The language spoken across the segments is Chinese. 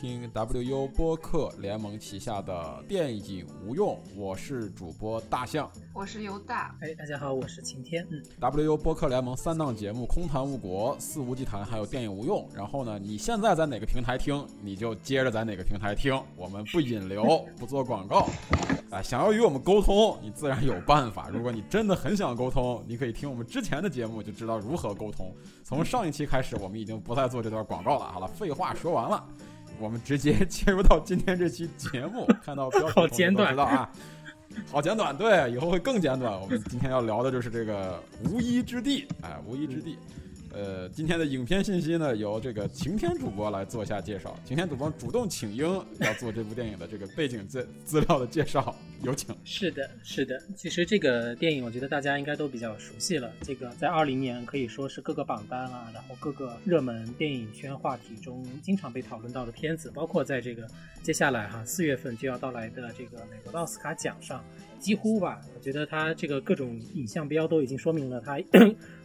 听 WU 播客联盟旗下的电影无用，我是主播大象，我是犹大，哎，大家好，我是晴天。嗯，WU 播客联盟三档节目《空谈误国》《肆无忌谈》还有电影无用。然后呢，你现在在哪个平台听，你就接着在哪个平台听，我们不引流，不做广告。啊，想要与我们沟通，你自然有办法。如果你真的很想沟通，你可以听我们之前的节目，就知道如何沟通。从上一期开始，我们已经不再做这段广告了。好了，废话说完了，我们直接 切入到今天这期节目。看到标题好简短，知道啊？好简短，对，以后会更简短。我们今天要聊的就是这个无依之地，哎，无依之地。呃，今天的影片信息呢，由这个晴天主播来做一下介绍。晴天主播主动请缨要做这部电影的这个背景资资料的介绍，有请。是的，是的。其实这个电影，我觉得大家应该都比较熟悉了。这个在二零年可以说是各个榜单啊，然后各个热门电影圈话题中经常被讨论到的片子，包括在这个接下来哈四月份就要到来的这个美国的奥斯卡奖上。几乎吧，我觉得它这个各种影像标都已经说明了它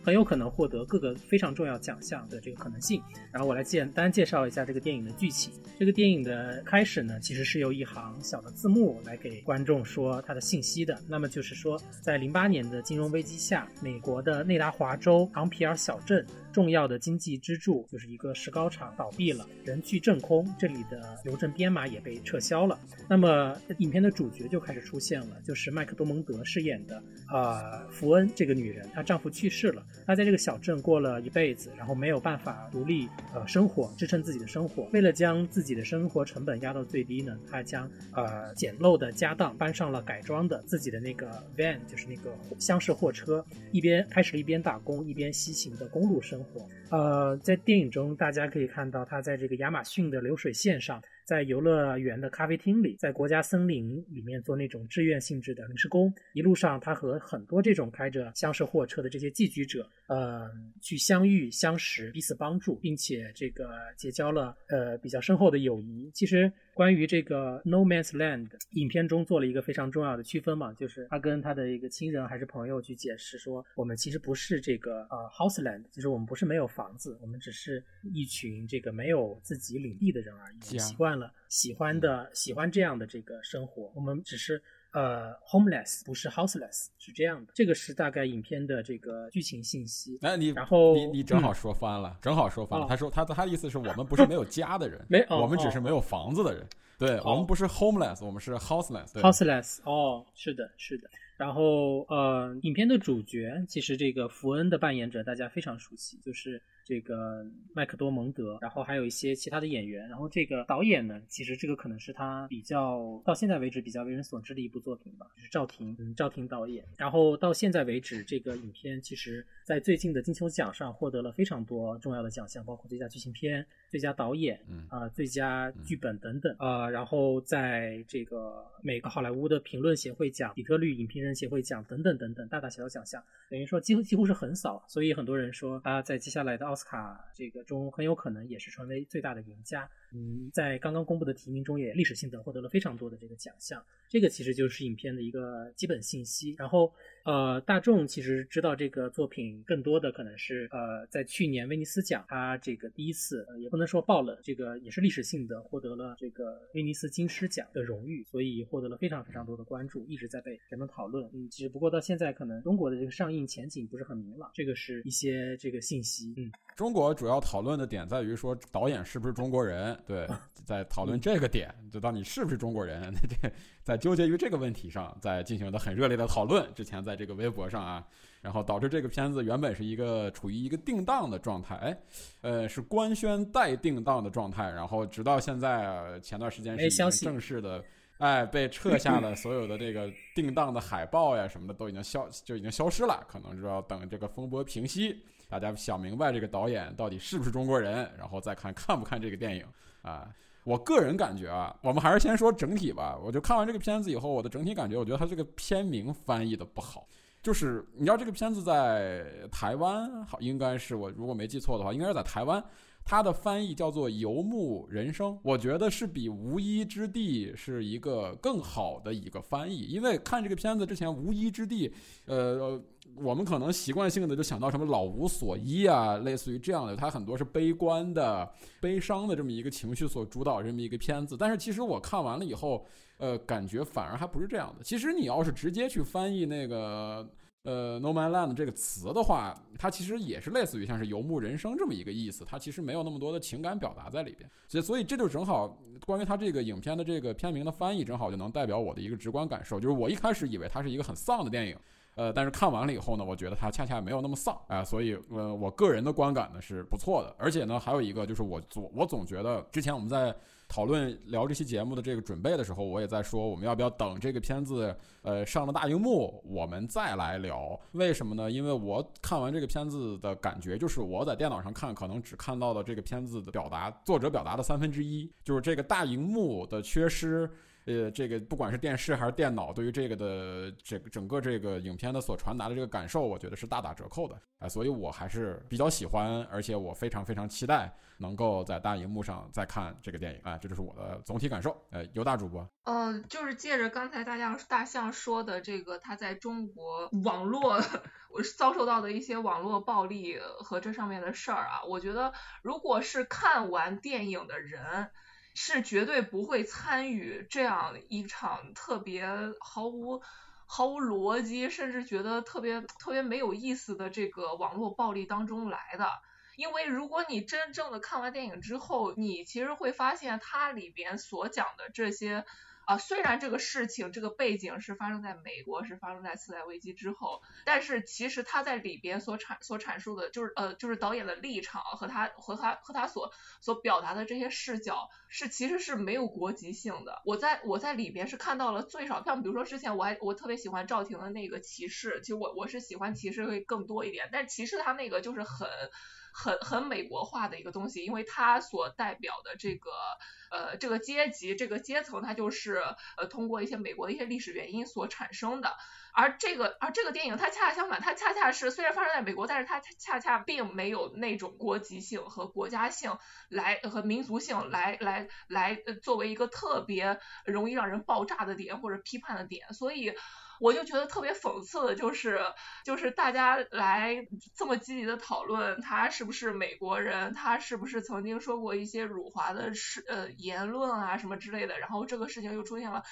很有可能获得各个非常重要奖项的这个可能性。然后我来简单介绍一下这个电影的剧情。这个电影的开始呢，其实是由一行小的字幕来给观众说它的信息的。那么就是说，在零八年的金融危机下，美国的内达华州昂皮尔小镇重要的经济支柱就是一个石膏厂倒闭了，人去镇空，这里的邮政编码也被撤销了。那么影片的主角就开始出现了，就是。麦克多蒙德饰演的啊，福恩这个女人，她丈夫去世了，她在这个小镇过了一辈子，然后没有办法独立呃生活，支撑自己的生活。为了将自己的生活成本压到最低呢，她将呃简陋的家当搬上了改装的自己的那个 van，就是那个厢式货车，一边开始一边打工一边西行的公路生活呃，在电影中大家可以看到，他在这个亚马逊的流水线上。在游乐园的咖啡厅里，在国家森林里面做那种志愿性质的临时工，一路上他和很多这种开着厢式货车的这些寄居者，呃，去相遇、相识、彼此帮助，并且这个结交了呃比较深厚的友谊。其实。关于这个 No Man's Land 影片中做了一个非常重要的区分嘛，就是他跟他的一个亲人还是朋友去解释说，我们其实不是这个呃 House Land，就是我们不是没有房子，我们只是一群这个没有自己领地的人而已，习惯了喜欢的喜欢这样的这个生活，我们只是。呃，homeless 不是 houseless，是这样的。这个是大概影片的这个剧情信息。哎，你然后你你正好说翻了，正好说翻了。他说他他的意思是我们不是没有家的人，没，我们只是没有房子的人。对我们不是 homeless，我们是 houseless。houseless，哦，是的，是的。然后呃，影片的主角其实这个福恩的扮演者大家非常熟悉，就是。这个麦克多蒙德，然后还有一些其他的演员，然后这个导演呢，其实这个可能是他比较到现在为止比较为人所知的一部作品吧，就是赵婷，嗯，赵婷导演。然后到现在为止，这个影片其实在最近的金球奖上获得了非常多重要的奖项，包括最佳剧情片、最佳导演，啊，最佳剧本等等啊。然后在这个美国好莱坞的评论协会奖、底特律影评人协会奖等等等等大大小小奖项，等于说几乎几乎是横扫。所以很多人说他在接下来的奥斯卡这个中很有可能也是成为最大的赢家。嗯，在刚刚公布的提名中也历史性的获得了非常多的这个奖项。这个其实就是影片的一个基本信息。然后，呃，大众其实知道这个作品更多的可能是呃，在去年威尼斯奖，它这个第一次也不能说爆冷，这个也是历史性的获得了这个威尼斯金狮奖的荣誉，所以获得了非常非常多的关注，一直在被人们讨论。嗯，只不过到现在可能中国的这个上映前景不是很明朗，这个是一些这个信息。嗯。中国主要讨论的点在于说导演是不是中国人，对，在讨论这个点，就到你是不是中国人，这在纠结于这个问题上，在进行的很热烈的讨论。之前在这个微博上啊，然后导致这个片子原本是一个处于一个定档的状态，哎，呃，是官宣待定档的状态，然后直到现在前段时间是正式的，哎，哎被撤下的所有的这个定档的海报呀什么的都已经消就已经消失了，可能就要等这个风波平息。大家想明白这个导演到底是不是中国人，然后再看看不看这个电影啊？我个人感觉啊，我们还是先说整体吧。我就看完这个片子以后，我的整体感觉，我觉得它这个片名翻译的不好。就是你知道这个片子在台湾，好应该是我如果没记错的话，应该是在台湾。它的翻译叫做《游牧人生》，我觉得是比《无依之地》是一个更好的一个翻译。因为看这个片子之前，《无依之地》呃，我们可能习惯性的就想到什么老无所依啊，类似于这样的，它很多是悲观的、悲伤的这么一个情绪所主导这么一个片子。但是其实我看完了以后，呃，感觉反而还不是这样的。其实你要是直接去翻译那个呃 “no man land” 这个词的话，它其实也是类似于像是游牧人生这么一个意思，它其实没有那么多的情感表达在里边。所以，所以这就正好关于它这个影片的这个片名的翻译，正好就能代表我的一个直观感受，就是我一开始以为它是一个很丧的电影。呃，但是看完了以后呢，我觉得它恰恰没有那么丧啊，所以呃，我个人的观感呢是不错的。而且呢，还有一个就是我总我总觉得，之前我们在讨论聊这期节目的这个准备的时候，我也在说，我们要不要等这个片子呃上了大荧幕，我们再来聊？为什么呢？因为我看完这个片子的感觉，就是我在电脑上看，可能只看到了这个片子的表达，作者表达的三分之一，就是这个大荧幕的缺失。呃，这个不管是电视还是电脑，对于这个的这个整个这个影片的所传达的这个感受，我觉得是大打折扣的啊，所以我还是比较喜欢，而且我非常非常期待能够在大荧幕上再看这个电影啊，这就是我的总体感受。呃，尤大主播，呃，就是借着刚才大家大象说的这个，他在中国网络我遭受到的一些网络暴力和这上面的事儿啊，我觉得如果是看完电影的人。是绝对不会参与这样一场特别毫无毫无逻辑，甚至觉得特别特别没有意思的这个网络暴力当中来的。因为如果你真正的看完电影之后，你其实会发现它里边所讲的这些。啊，虽然这个事情这个背景是发生在美国，是发生在次贷危机之后，但是其实他在里边所阐所阐述的，就是呃，就是导演的立场和他和他和他所所表达的这些视角，是其实是没有国籍性的。我在我在里边是看到了最少，像比如说之前我还我特别喜欢赵婷的那个骑士，其实我我是喜欢骑士会更多一点，但是骑士他那个就是很。很很美国化的一个东西，因为它所代表的这个呃这个阶级这个阶层，它就是是呃通过一些美国的一些历史原因所产生的。而这个而这个电影它恰恰相反，它恰恰是虽然发生在美国，但是它恰恰并没有那种国籍性和国家性来和民族性来来来作为一个特别容易让人爆炸的点或者批判的点，所以。我就觉得特别讽刺的就是，就是大家来这么积极的讨论他是不是美国人，他是不是曾经说过一些辱华的事呃言论啊什么之类的，然后这个事情又出现了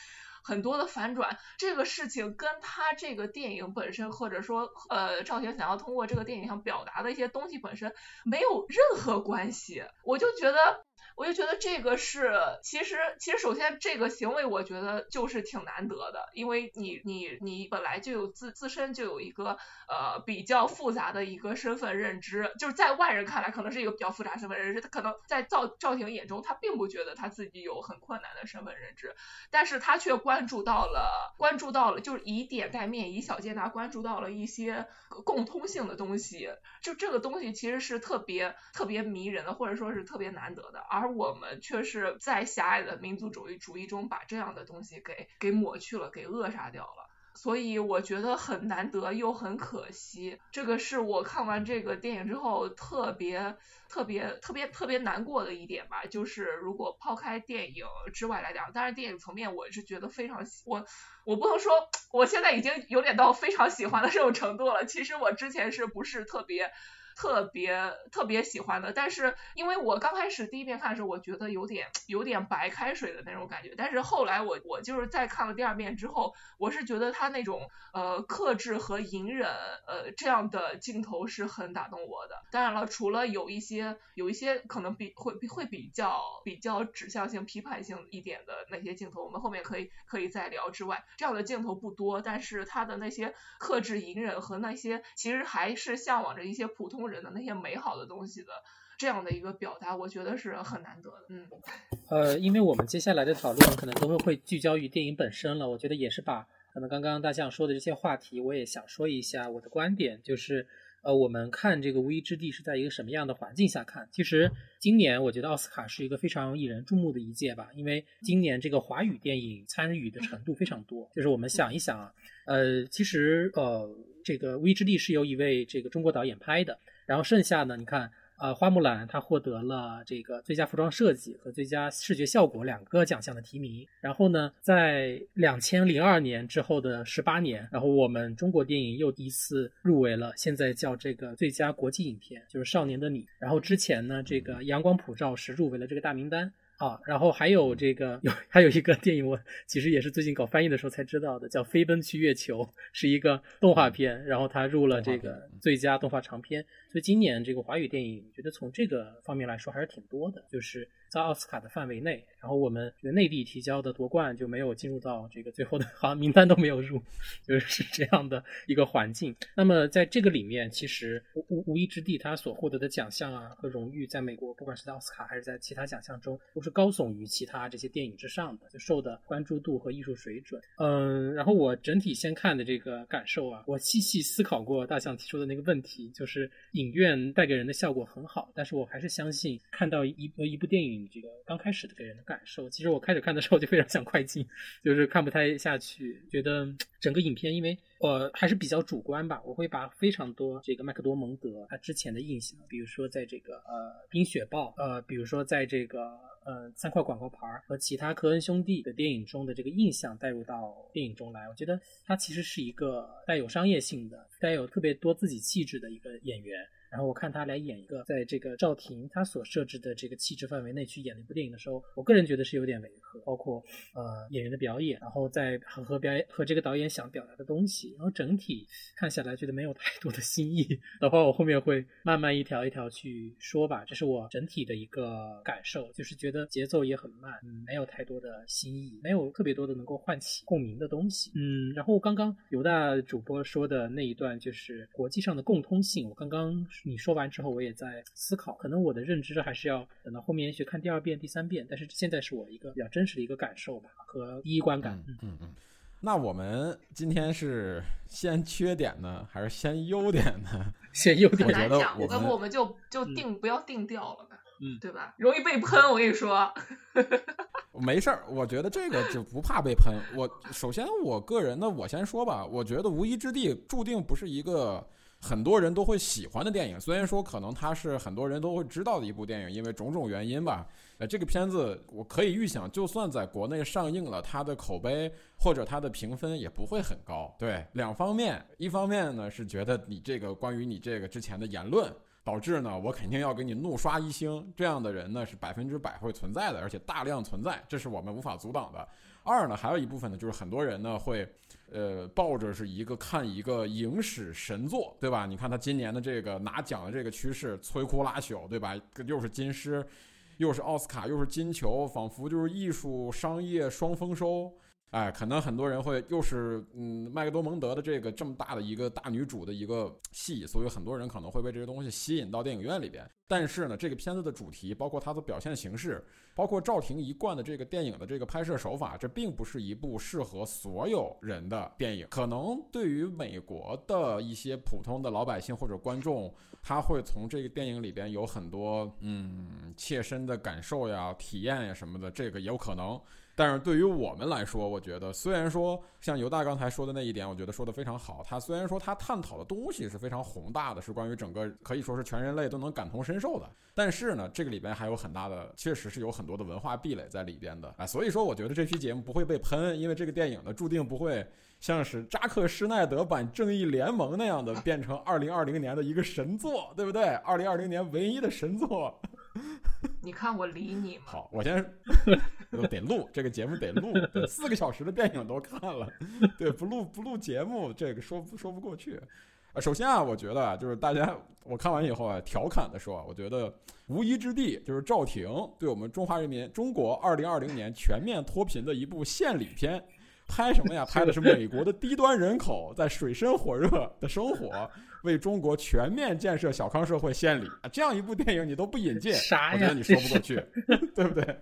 很多的反转，这个事情跟他这个电影本身，或者说呃赵婷想要通过这个电影想表达的一些东西本身没有任何关系，我就觉得。我就觉得这个是，其实其实首先这个行为我觉得就是挺难得的，因为你你你本来就有自自身就有一个呃比较复杂的一个身份认知，就是在外人看来可能是一个比较复杂身份认知，他可能在赵赵婷眼中他并不觉得他自己有很困难的身份认知，但是他却关注到了关注到了就是以点带面以小见大，关注到了一些共通性的东西，就这个东西其实是特别特别迷人的，或者说是特别难得的，而。而我们却是在狭隘的民族主义主义中把这样的东西给给抹去了，给扼杀掉了。所以我觉得很难得又很可惜，这个是我看完这个电影之后特别特别特别特别难过的一点吧。就是如果抛开电影之外来讲，当然电影层面我是觉得非常喜我我不能说我现在已经有点到非常喜欢的这种程度了。其实我之前是不是特别。特别特别喜欢的，但是因为我刚开始第一遍看的时候，我觉得有点有点白开水的那种感觉，但是后来我我就是在看了第二遍之后，我是觉得他那种呃克制和隐忍呃这样的镜头是很打动我的。当然了，除了有一些有一些可能比会会比较比较指向性、批判性一点的那些镜头，我们后面可以可以再聊之外，这样的镜头不多，但是他的那些克制、隐忍和那些其实还是向往着一些普通。工人的那些美好的东西的这样的一个表达，我觉得是很难得的。嗯，呃，因为我们接下来的讨论可能都会会聚焦于电影本身了，我觉得也是把可能刚刚大象说的这些话题，我也想说一下我的观点，就是呃，我们看这个《无依之地》是在一个什么样的环境下看？其实今年我觉得奥斯卡是一个非常引人注目的一届吧，因为今年这个华语电影参与的程度非常多。就是我们想一想啊，呃，其实呃，这个《无依之地》是由一位这个中国导演拍的。然后剩下呢？你看，呃，花木兰她获得了这个最佳服装设计和最佳视觉效果两个奖项的提名。然后呢，在两千零二年之后的十八年，然后我们中国电影又一次入围了，现在叫这个最佳国际影片，就是《少年的你》。然后之前呢，这个《阳光普照》是入围了这个大名单。啊，然后还有这个有还有一个电影，我其实也是最近搞翻译的时候才知道的，叫《飞奔去月球》，是一个动画片，然后它入了这个最佳动画长片。所以今年这个华语电影，我觉得从这个方面来说还是挺多的，就是。在奥斯卡的范围内，然后我们这个内地提交的夺冠就没有进入到这个最后的，好像名单都没有入，就是这样的一个环境。那么在这个里面，其实无无无一之地，他所获得的奖项啊和荣誉，在美国不管是在奥斯卡还是在其他奖项中，都是高耸于其他这些电影之上的，就受的关注度和艺术水准。嗯，然后我整体先看的这个感受啊，我细细思考过大象提出的那个问题，就是影院带给人的效果很好，但是我还是相信看到一部一部电影。这个刚开始的给人的感受，其实我开始看的时候就非常想快进，就是看不太下去，觉得 整个影片因为我还是比较主观吧，我会把非常多这个麦克多蒙德他之前的印象，比如说在这个呃冰雪暴，呃比如说在这个呃三块广告牌和其他科恩兄弟的电影中的这个印象带入到电影中来，我觉得他其实是一个带有商业性的、带有特别多自己气质的一个演员。然后我看他来演一个，在这个赵婷他所设置的这个气质范围内去演的一部电影的时候，我个人觉得是有点违和，包括呃演员的表演，然后在和和表演和这个导演想表达的东西，然后整体看下来觉得没有太多的新意的话，我后面会慢慢一条一条去说吧。这是我整体的一个感受，就是觉得节奏也很慢，嗯，没有太多的新意，没有特别多的能够唤起共鸣的东西，嗯。然后刚刚犹大主播说的那一段就是国际上的共通性，我刚刚。你说完之后，我也在思考，可能我的认知还是要等到后面去看第二遍、第三遍。但是现在是我一个比较真实的一个感受吧，和第一观感。嗯嗯。那我们今天是先缺点呢，还是先优点呢？先优点。我觉得，要不我们就就定不要定调了吧，嗯，对吧？容易被喷，我跟你说。没事儿，我觉得这个就不怕被喷。我首先，我个人呢，我先说吧，我觉得《无依之地》注定不是一个。很多人都会喜欢的电影，虽然说可能它是很多人都会知道的一部电影，因为种种原因吧。呃，这个片子我可以预想，就算在国内上映了，它的口碑或者它的评分也不会很高。对，两方面，一方面呢是觉得你这个关于你这个之前的言论，导致呢我肯定要给你怒刷一星，这样的人呢是百分之百会存在的，而且大量存在，这是我们无法阻挡的。二呢，还有一部分呢，就是很多人呢会。呃，抱着是一个看一个影史神作，对吧？你看他今年的这个拿奖的这个趋势，摧枯拉朽，对吧？又是金狮，又是奥斯卡，又是金球，仿佛就是艺术商业双丰收。哎，可能很多人会又是嗯麦克多蒙德的这个这么大的一个大女主的一个戏，所以很多人可能会被这些东西吸引到电影院里边。但是呢，这个片子的主题，包括它的表现形式，包括赵婷一贯的这个电影的这个拍摄手法，这并不是一部适合所有人的电影。可能对于美国的一些普通的老百姓或者观众，他会从这个电影里边有很多嗯切身的感受呀、体验呀什么的，这个也有可能。但是对于我们来说，我觉得虽然说像犹大刚才说的那一点，我觉得说的非常好。他虽然说他探讨的东西是非常宏大的，是关于整个可以说是全人类都能感同身受的。但是呢，这个里边还有很大的，确实是有很多的文化壁垒在里边的。啊，所以说我觉得这期节目不会被喷，因为这个电影呢注定不会像是扎克施耐德版《正义联盟》那样的 变成二零二零年的一个神作，对不对？二零二零年唯一的神作。你看我理你吗？好，我先 得录这个节目，得录四个小时的电影都看了，对，不录不录节目，这个说说不过去。啊，首先啊，我觉得就是大家我看完以后啊，调侃的说啊，我觉得无一之地就是赵婷对我们中华人民中国二零二零年全面脱贫的一部献礼片。拍什么呀？拍的是美国的低端人口在水深火热的生活，为中国全面建设小康社会献礼啊！这样一部电影你都不引进，我觉得你说不过去，对不对？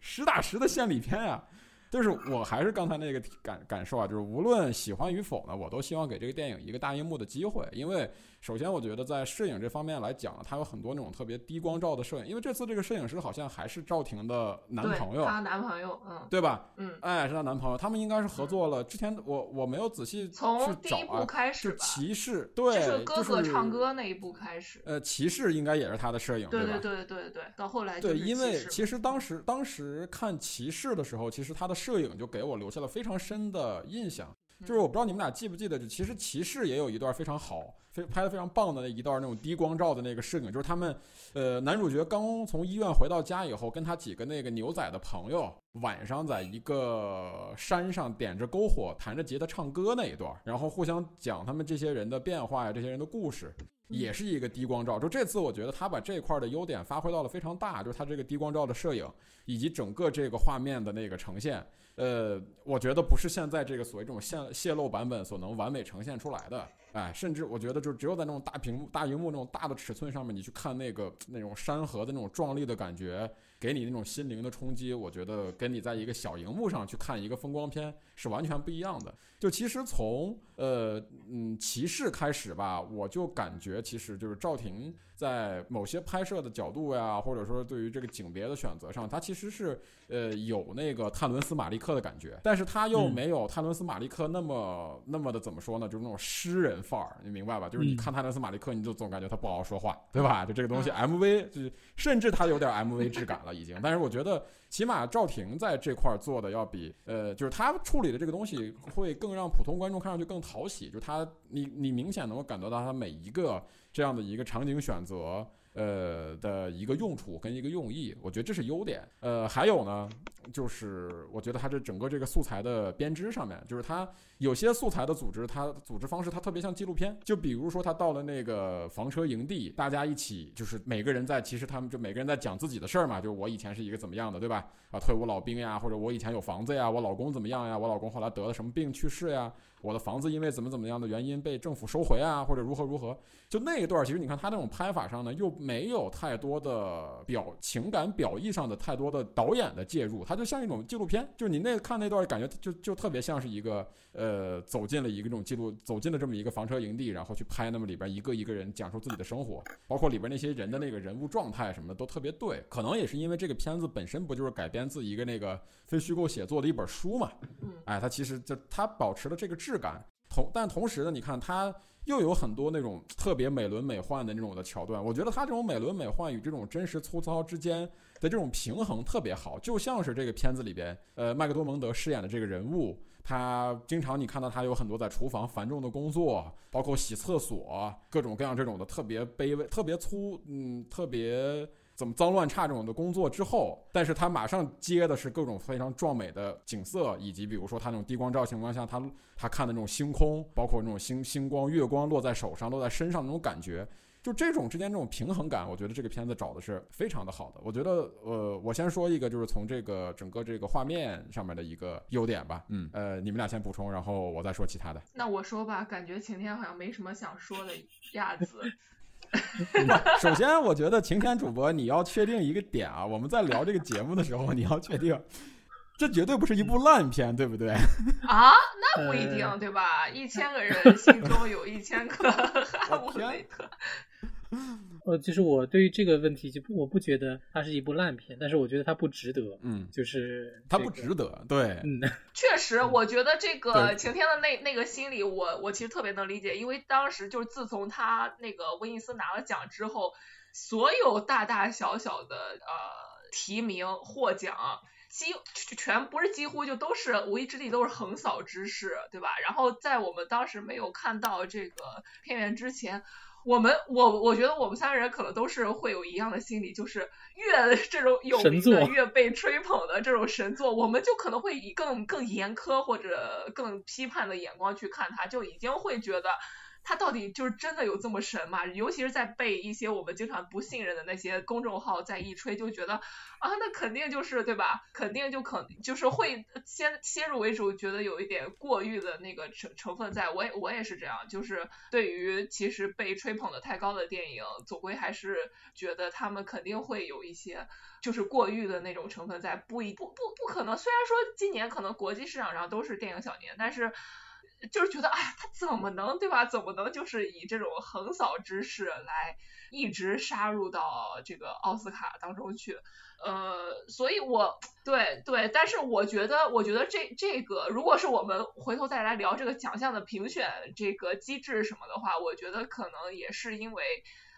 实打实的献礼片啊！就是我还是刚才那个感感受啊，就是无论喜欢与否呢，我都希望给这个电影一个大荧幕的机会，因为首先，我觉得在摄影这方面来讲，它有很多那种特别低光照的摄影，因为这次这个摄影师好像还是赵婷的男朋友，她男朋友，嗯，对吧？嗯，哎，是她男朋友，他们应该是合作了。之前我我没有仔细从第一部开始吧，骑士，对，就是哥哥唱歌那一部开始。呃，骑士应该也是他的摄影，对对对对对对，到后来对，因为其实当时当时看骑士的时候，其实他的摄影就给我留下了非常深的印象。就是我不知道你们俩记不记得，就其实骑士也有一段非常好、非拍的非常棒的那一段那种低光照的那个摄影，就是他们，呃，男主角刚从医院回到家以后，跟他几个那个牛仔的朋友晚上在一个山上点着篝火，弹着吉他唱歌那一段，然后互相讲他们这些人的变化呀，这些人的故事，也是一个低光照。就这次我觉得他把这块的优点发挥到了非常大，就是他这个低光照的摄影以及整个这个画面的那个呈现。呃，我觉得不是现在这个所谓这种泄泄露版本所能完美呈现出来的，哎，甚至我觉得就只有在那种大屏幕、大荧幕那种大的尺寸上面，你去看那个那种山河的那种壮丽的感觉，给你那种心灵的冲击，我觉得跟你在一个小荧幕上去看一个风光片是完全不一样的。就其实从呃嗯骑士开始吧，我就感觉其实就是赵婷。在某些拍摄的角度呀，或者说对于这个景别的选择上，他其实是呃有那个泰伦斯马利克的感觉，但是他又没有泰伦斯马利克那么那么的怎么说呢？就是那种诗人范儿，你明白吧？就是你看泰伦斯马利克，你就总感觉他不好好说话，对吧？就这个东西，MV 就是甚至他有点 MV 质感了已经。但是我觉得起码赵婷在这块儿做的要比呃，就是他处理的这个东西会更让普通观众看上去更讨喜，就是他你你明显能够感觉到他每一个。这样的一个场景选择，呃的一个用处跟一个用意，我觉得这是优点。呃，还有呢，就是我觉得他这整个这个素材的编织上面，就是他有些素材的组织，它组织方式它特别像纪录片。就比如说，他到了那个房车营地，大家一起就是每个人在，其实他们就每个人在讲自己的事儿嘛，就是我以前是一个怎么样的，对吧？啊，退伍老兵呀，或者我以前有房子呀，我老公怎么样呀？我老公后来得了什么病去世呀？我的房子因为怎么怎么样的原因被政府收回啊，或者如何如何？就那一段，其实你看他那种拍法上呢，又没有太多的表情感表意上的太多的导演的介入，它就像一种纪录片。就是你那看那段，感觉就就特别像是一个呃，走进了一个这种记录，走进了这么一个房车营地，然后去拍那么里边一个一个人讲述自己的生活，包括里边那些人的那个人物状态什么的都特别对。可能也是因为这个片子本身不就是改编自一个那个非虚构写作的一本书嘛？哎，它其实就它保持了这个质感。同但同时呢，你看它又有很多那种特别美轮美奂的那种的桥段，我觉得它这种美轮美奂与这种真实粗糙之间的这种平衡特别好，就像是这个片子里边，呃，麦克多蒙德饰演的这个人物，他经常你看到他有很多在厨房繁重的工作，包括洗厕所，各种各样这种的特别卑微、特别粗，嗯，特别。怎么脏乱差这种的工作之后，但是他马上接的是各种非常壮美的景色，以及比如说他那种低光照情况下，他他看的那种星空，包括那种星星光、月光落在手上、落在身上那种感觉，就这种之间这种平衡感，我觉得这个片子找的是非常的好的。我觉得，呃，我先说一个，就是从这个整个这个画面上面的一个优点吧。嗯，呃，你们俩先补充，然后我再说其他的。那我说吧，感觉晴天好像没什么想说的样子。首先，我觉得晴天主播你要确定一个点啊，我们在聊这个节目的时候，你要确定，这绝对不是一部烂片，对不对？啊，那不一定，对吧？一千个人心中有一千个哈姆雷特。呃，其实我对于这个问题就我不觉得它是一部烂片，但是我觉得它不值得。嗯，就是它不值得。对，嗯，确实，我觉得这个晴天的那那个心理，我我其实特别能理解，因为当时就是自从他那个威尼斯拿了奖之后，所有大大小小的呃提名获奖，几全不是几乎就都是无一之地都是横扫之势，对吧？然后在我们当时没有看到这个片源之前。我们我我觉得我们三个人可能都是会有一样的心理，就是越 这种有名的越被吹捧的这种神作，我们就可能会以更更严苛或者更批判的眼光去看它，就已经会觉得。他到底就是真的有这么神吗？尤其是在被一些我们经常不信任的那些公众号在一吹，就觉得啊，那肯定就是对吧？肯定就可就是会先先入为主，觉得有一点过誉的那个成成分在。我也我也是这样，就是对于其实被吹捧的太高的电影，总归还是觉得他们肯定会有一些就是过誉的那种成分在。不一不不不可能，虽然说今年可能国际市场上都是电影小年，但是。就是觉得，哎，他怎么能对吧？怎么能就是以这种横扫之势来一直杀入到这个奥斯卡当中去？呃，所以我对对，但是我觉得，我觉得这这个，如果是我们回头再来聊这个奖项的评选这个机制什么的话，我觉得可能也是因为。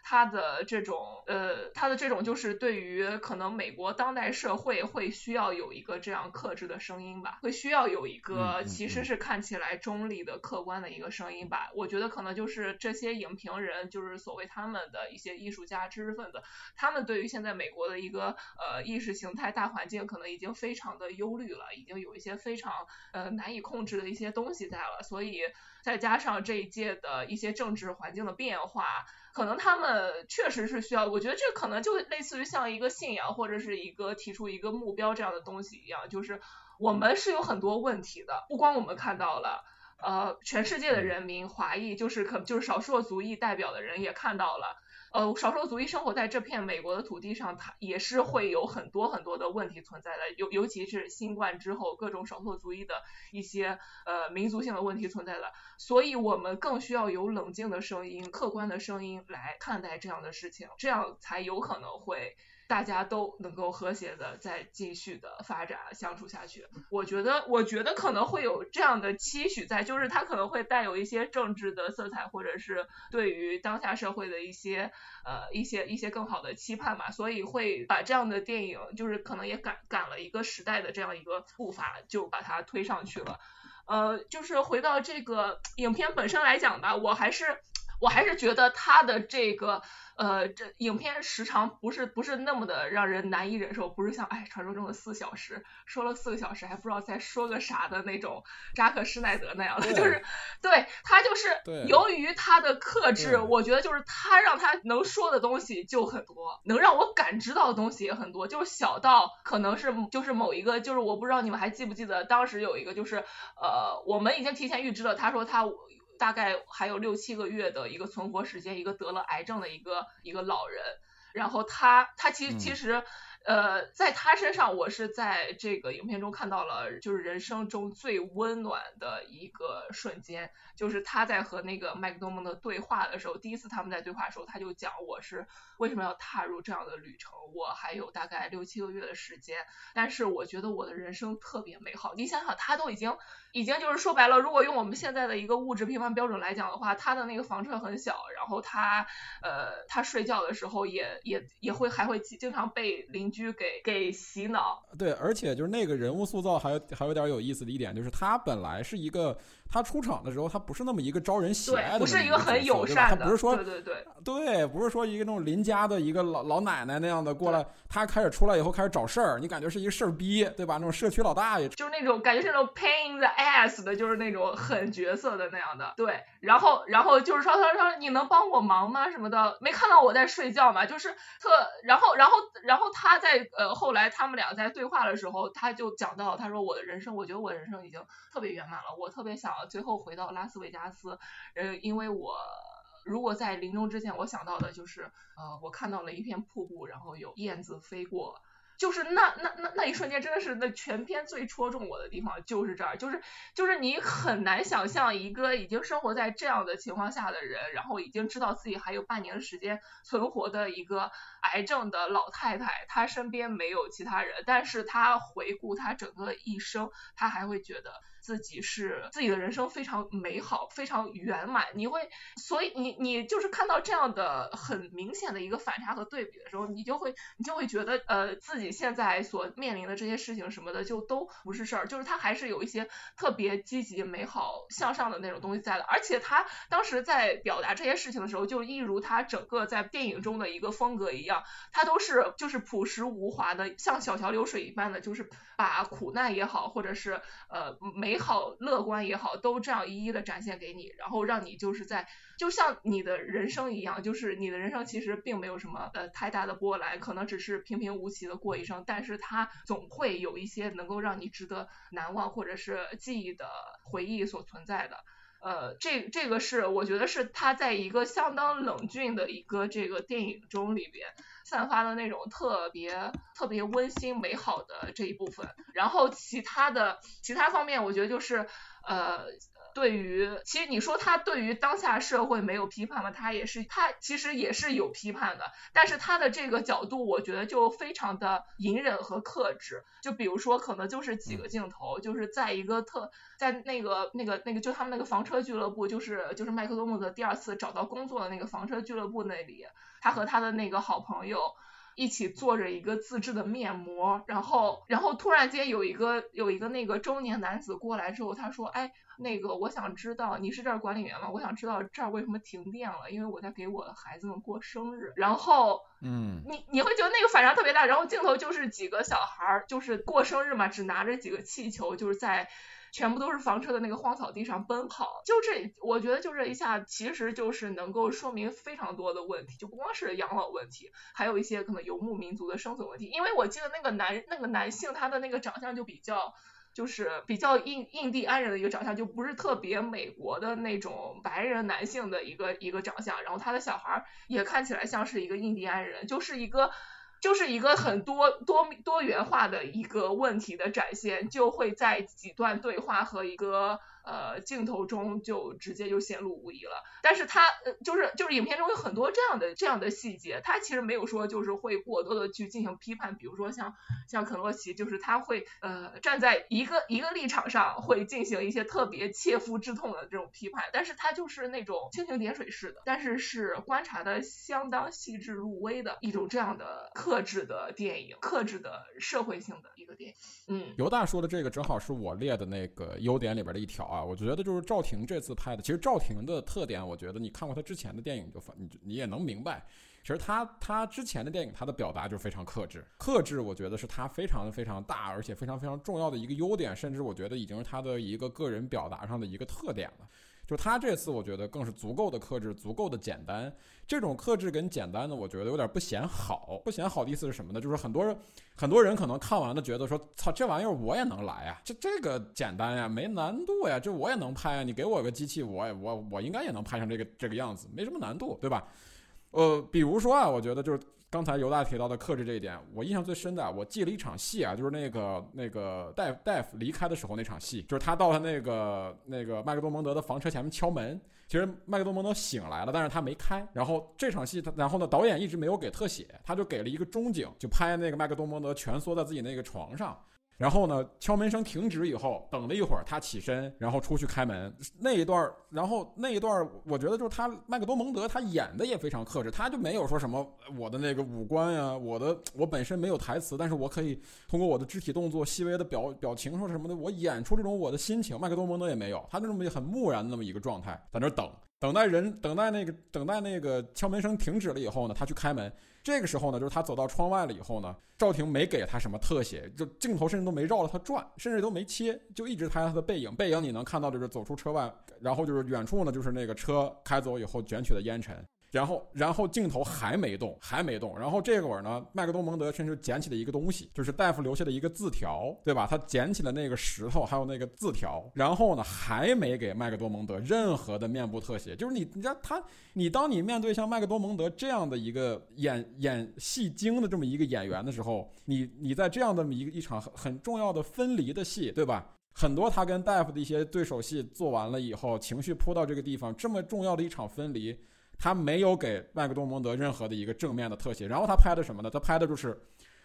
他的这种呃，他的这种就是对于可能美国当代社会会需要有一个这样克制的声音吧，会需要有一个其实是看起来中立的客观的一个声音吧。我觉得可能就是这些影评人，就是所谓他们的一些艺术家、知识分子，他们对于现在美国的一个呃意识形态大环境，可能已经非常的忧虑了，已经有一些非常呃难以控制的一些东西在了，所以再加上这一届的一些政治环境的变化。可能他们确实是需要，我觉得这可能就类似于像一个信仰或者是一个提出一个目标这样的东西一样，就是我们是有很多问题的，不光我们看到了，呃，全世界的人民，华裔就是可就是少数族裔代表的人也看到了。呃，少数族裔生活在这片美国的土地上，它也是会有很多很多的问题存在的，尤尤其是新冠之后，各种少数族裔的一些呃民族性的问题存在的，所以我们更需要有冷静的声音、客观的声音来看待这样的事情，这样才有可能会。大家都能够和谐的再继续的发展相处下去，我觉得，我觉得可能会有这样的期许在，就是它可能会带有一些政治的色彩，或者是对于当下社会的一些呃一些一些更好的期盼吧，所以会把这样的电影，就是可能也赶赶了一个时代的这样一个步伐，就把它推上去了。呃，就是回到这个影片本身来讲吧，我还是我还是觉得他的这个。呃，这影片时长不是不是那么的让人难以忍受，不是像哎传说中的四小时，说了四个小时还不知道在说个啥的那种扎克施耐德那样的，就是对他就是由于他的克制，我觉得就是他让他能说的东西就很多，能让我感知到的东西也很多，就是小到可能是就是某一个，就是我不知道你们还记不记得当时有一个就是呃我们已经提前预知了，他说他。大概还有六七个月的一个存活时间，一个得了癌症的一个一个老人，然后他他其实其实呃在他身上，我是在这个影片中看到了就是人生中最温暖的一个瞬间。就是他在和那个麦克多蒙的对话的时候，第一次他们在对话的时候，他就讲我是为什么要踏入这样的旅程。我还有大概六七个月的时间，但是我觉得我的人生特别美好。你想想，他都已经已经就是说白了，如果用我们现在的一个物质评判标准来讲的话，他的那个房车很小，然后他呃他睡觉的时候也也也会还会经常被邻居给给洗脑。对，而且就是那个人物塑造还有还有点有意思的一点，就是他本来是一个。他出场的时候，他不是那么一个招人喜爱的，不是一个很友善的，他不是说对对对，对，不是说一个那种邻家的一个老老奶奶那样的过来，他开始出来以后开始找事儿，你感觉是一个事儿逼，对吧？那种社区老大爷，就是那种感觉是那种 pain the ass 的，就是那种狠角色的那样的，对。然后，然后就是说，他说你能帮我忙吗？什么的，没看到我在睡觉嘛？就是特，然后，然后，然后他在呃后来他们俩在对话的时候，他就讲到，他说我的人生，我觉得我的人生已经特别圆满了，我特别想最后回到拉斯维加斯，呃，因为我如果在临终之前，我想到的就是呃，我看到了一片瀑布，然后有燕子飞过。就是那那那那一瞬间，真的是那全篇最戳中我的地方，就是这儿，就是就是你很难想象一个已经生活在这样的情况下的人，然后已经知道自己还有半年时间存活的一个癌症的老太太，她身边没有其他人，但是她回顾她整个一生，她还会觉得。自己是自己的人生非常美好，非常圆满。你会，所以你你就是看到这样的很明显的一个反差和对比的时候，你就会你就会觉得呃自己现在所面临的这些事情什么的就都不是事儿，就是他还是有一些特别积极、美好、向上的那种东西在的。而且他当时在表达这些事情的时候，就一如他整个在电影中的一个风格一样，他都是就是朴实无华的，像小桥流水一般的，就是把苦难也好，或者是呃美。美好、乐观也好，都这样一一的展现给你，然后让你就是在，就像你的人生一样，就是你的人生其实并没有什么呃太大的波澜，可能只是平平无奇的过一生，但是它总会有一些能够让你值得难忘或者是记忆的回忆所存在的。呃，这这个是我觉得是他在一个相当冷峻的一个这个电影中里边。散发的那种特别特别温馨美好的这一部分，然后其他的其他方面，我觉得就是呃对于，其实你说他对于当下社会没有批判吗？他也是，他其实也是有批判的，但是他的这个角度，我觉得就非常的隐忍和克制。就比如说，可能就是几个镜头，就是在一个特，在那个那个那个，就他们那个房车俱乐部，就是就是麦克多姆的第二次找到工作的那个房车俱乐部那里，他和他的那个好朋友。一起做着一个自制的面膜，然后，然后突然间有一个有一个那个中年男子过来之后，他说，哎，那个我想知道你是这儿管理员吗？我想知道这儿为什么停电了，因为我在给我的孩子们过生日。然后，嗯，你你会觉得那个反差特别大。然后镜头就是几个小孩儿，就是过生日嘛，只拿着几个气球，就是在。全部都是房车的那个荒草地上奔跑，就这，我觉得就这一下，其实就是能够说明非常多的问题，就不光是养老问题，还有一些可能游牧民族的生存问题。因为我记得那个男那个男性他的那个长相就比较，就是比较印印第安人的一个长相，就不是特别美国的那种白人男性的一个一个长相。然后他的小孩儿也看起来像是一个印第安人，就是一个。就是一个很多多多元化的一个问题的展现，就会在几段对话和一个。呃，镜头中就直接就显露无遗了。但是他呃，就是就是影片中有很多这样的这样的细节，他其实没有说就是会过多的去进行批判。比如说像像肯洛奇，就是他会呃站在一个一个立场上，会进行一些特别切肤之痛的这种批判。但是他就是那种蜻蜓点水式的，但是是观察的相当细致入微的一种这样的克制的电影，克制的社会性的一个电影。嗯，尤大说的这个正好是我列的那个优点里边的一条啊。我觉得就是赵婷这次拍的，其实赵婷的特点，我觉得你看过她之前的电影就你你也能明白，其实她她之前的电影她的表达就非常克制，克制我觉得是她非常非常大而且非常非常重要的一个优点，甚至我觉得已经是她的一个个人表达上的一个特点了。就他这次，我觉得更是足够的克制，足够的简单。这种克制跟简单呢，我觉得有点不显好。不显好的意思是什么呢？就是很多人，很多人可能看完了觉得说，操，这玩意儿我也能来啊，这这个简单呀，没难度呀，这我也能拍啊。你给我个机器，我我我应该也能拍成这个这个样子，没什么难度，对吧？呃，比如说啊，我觉得就是。刚才犹大提到的克制这一点，我印象最深的，我记了一场戏啊，就是那个那个戴戴夫离开的时候那场戏，就是他到他那个那个麦克多蒙德的房车前面敲门，其实麦克多蒙德醒来了，但是他没开。然后这场戏他，然后呢，导演一直没有给特写，他就给了一个中景，就拍那个麦克多蒙德蜷缩在自己那个床上。然后呢，敲门声停止以后，等了一会儿，他起身，然后出去开门那一段然后那一段我觉得就是他麦克多蒙德他演的也非常克制，他就没有说什么我的那个五官呀，我的我本身没有台词，但是我可以通过我的肢体动作、细微的表表情或者什么的，我演出这种我的心情。麦克多蒙德也没有，他那么很木然的那么一个状态，在那等，等待人，等待那个，等待那个敲门声停止了以后呢，他去开门。这个时候呢，就是他走到窗外了以后呢，赵婷没给他什么特写，就镜头甚至都没绕着他转，甚至都没切，就一直拍他的背影。背影你能看到就是走出车外，然后就是远处呢就是那个车开走以后卷起的烟尘。然后，然后镜头还没动，还没动。然后这会儿呢，麦克多蒙德甚至捡起了一个东西，就是大夫留下的一个字条，对吧？他捡起了那个石头，还有那个字条。然后呢，还没给麦克多蒙德任何的面部特写。就是你，你知道他，你当你面对像麦克多蒙德这样的一个演演戏精的这么一个演员的时候，你你在这样的一个一场很很重要的分离的戏，对吧？很多他跟大夫的一些对手戏做完了以后，情绪扑到这个地方，这么重要的一场分离。他没有给麦克多蒙德任何的一个正面的特写，然后他拍的什么呢？他拍的就是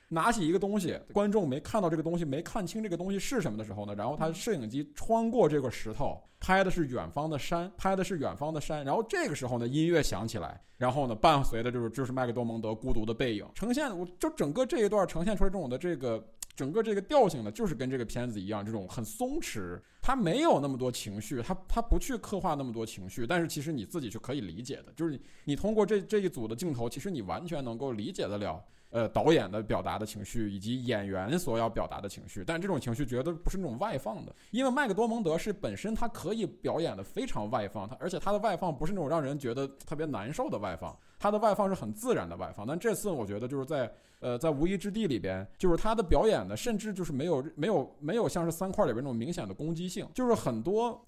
拿起一个东西，观众没看到这个东西，没看清这个东西是什么的时候呢？然后他摄影机穿过这个石头，拍的是远方的山，拍的是远方的山。然后这个时候呢，音乐响起来，然后呢，伴随的就是就是麦克多蒙德孤独的背影，呈现我就整个这一段呈现出来这种的这个。整个这个调性呢，就是跟这个片子一样，这种很松弛，它没有那么多情绪，它它不去刻画那么多情绪，但是其实你自己是可以理解的，就是你你通过这这一组的镜头，其实你完全能够理解得了，呃，导演的表达的情绪以及演员所要表达的情绪，但这种情绪绝对不是那种外放的，因为麦克多蒙德是本身他可以表演的非常外放，他而且他的外放不是那种让人觉得特别难受的外放，他的外放是很自然的外放，但这次我觉得就是在。呃，在无依之地里边，就是他的表演呢，甚至就是没有没有没有像是三块里边那种明显的攻击性，就是很多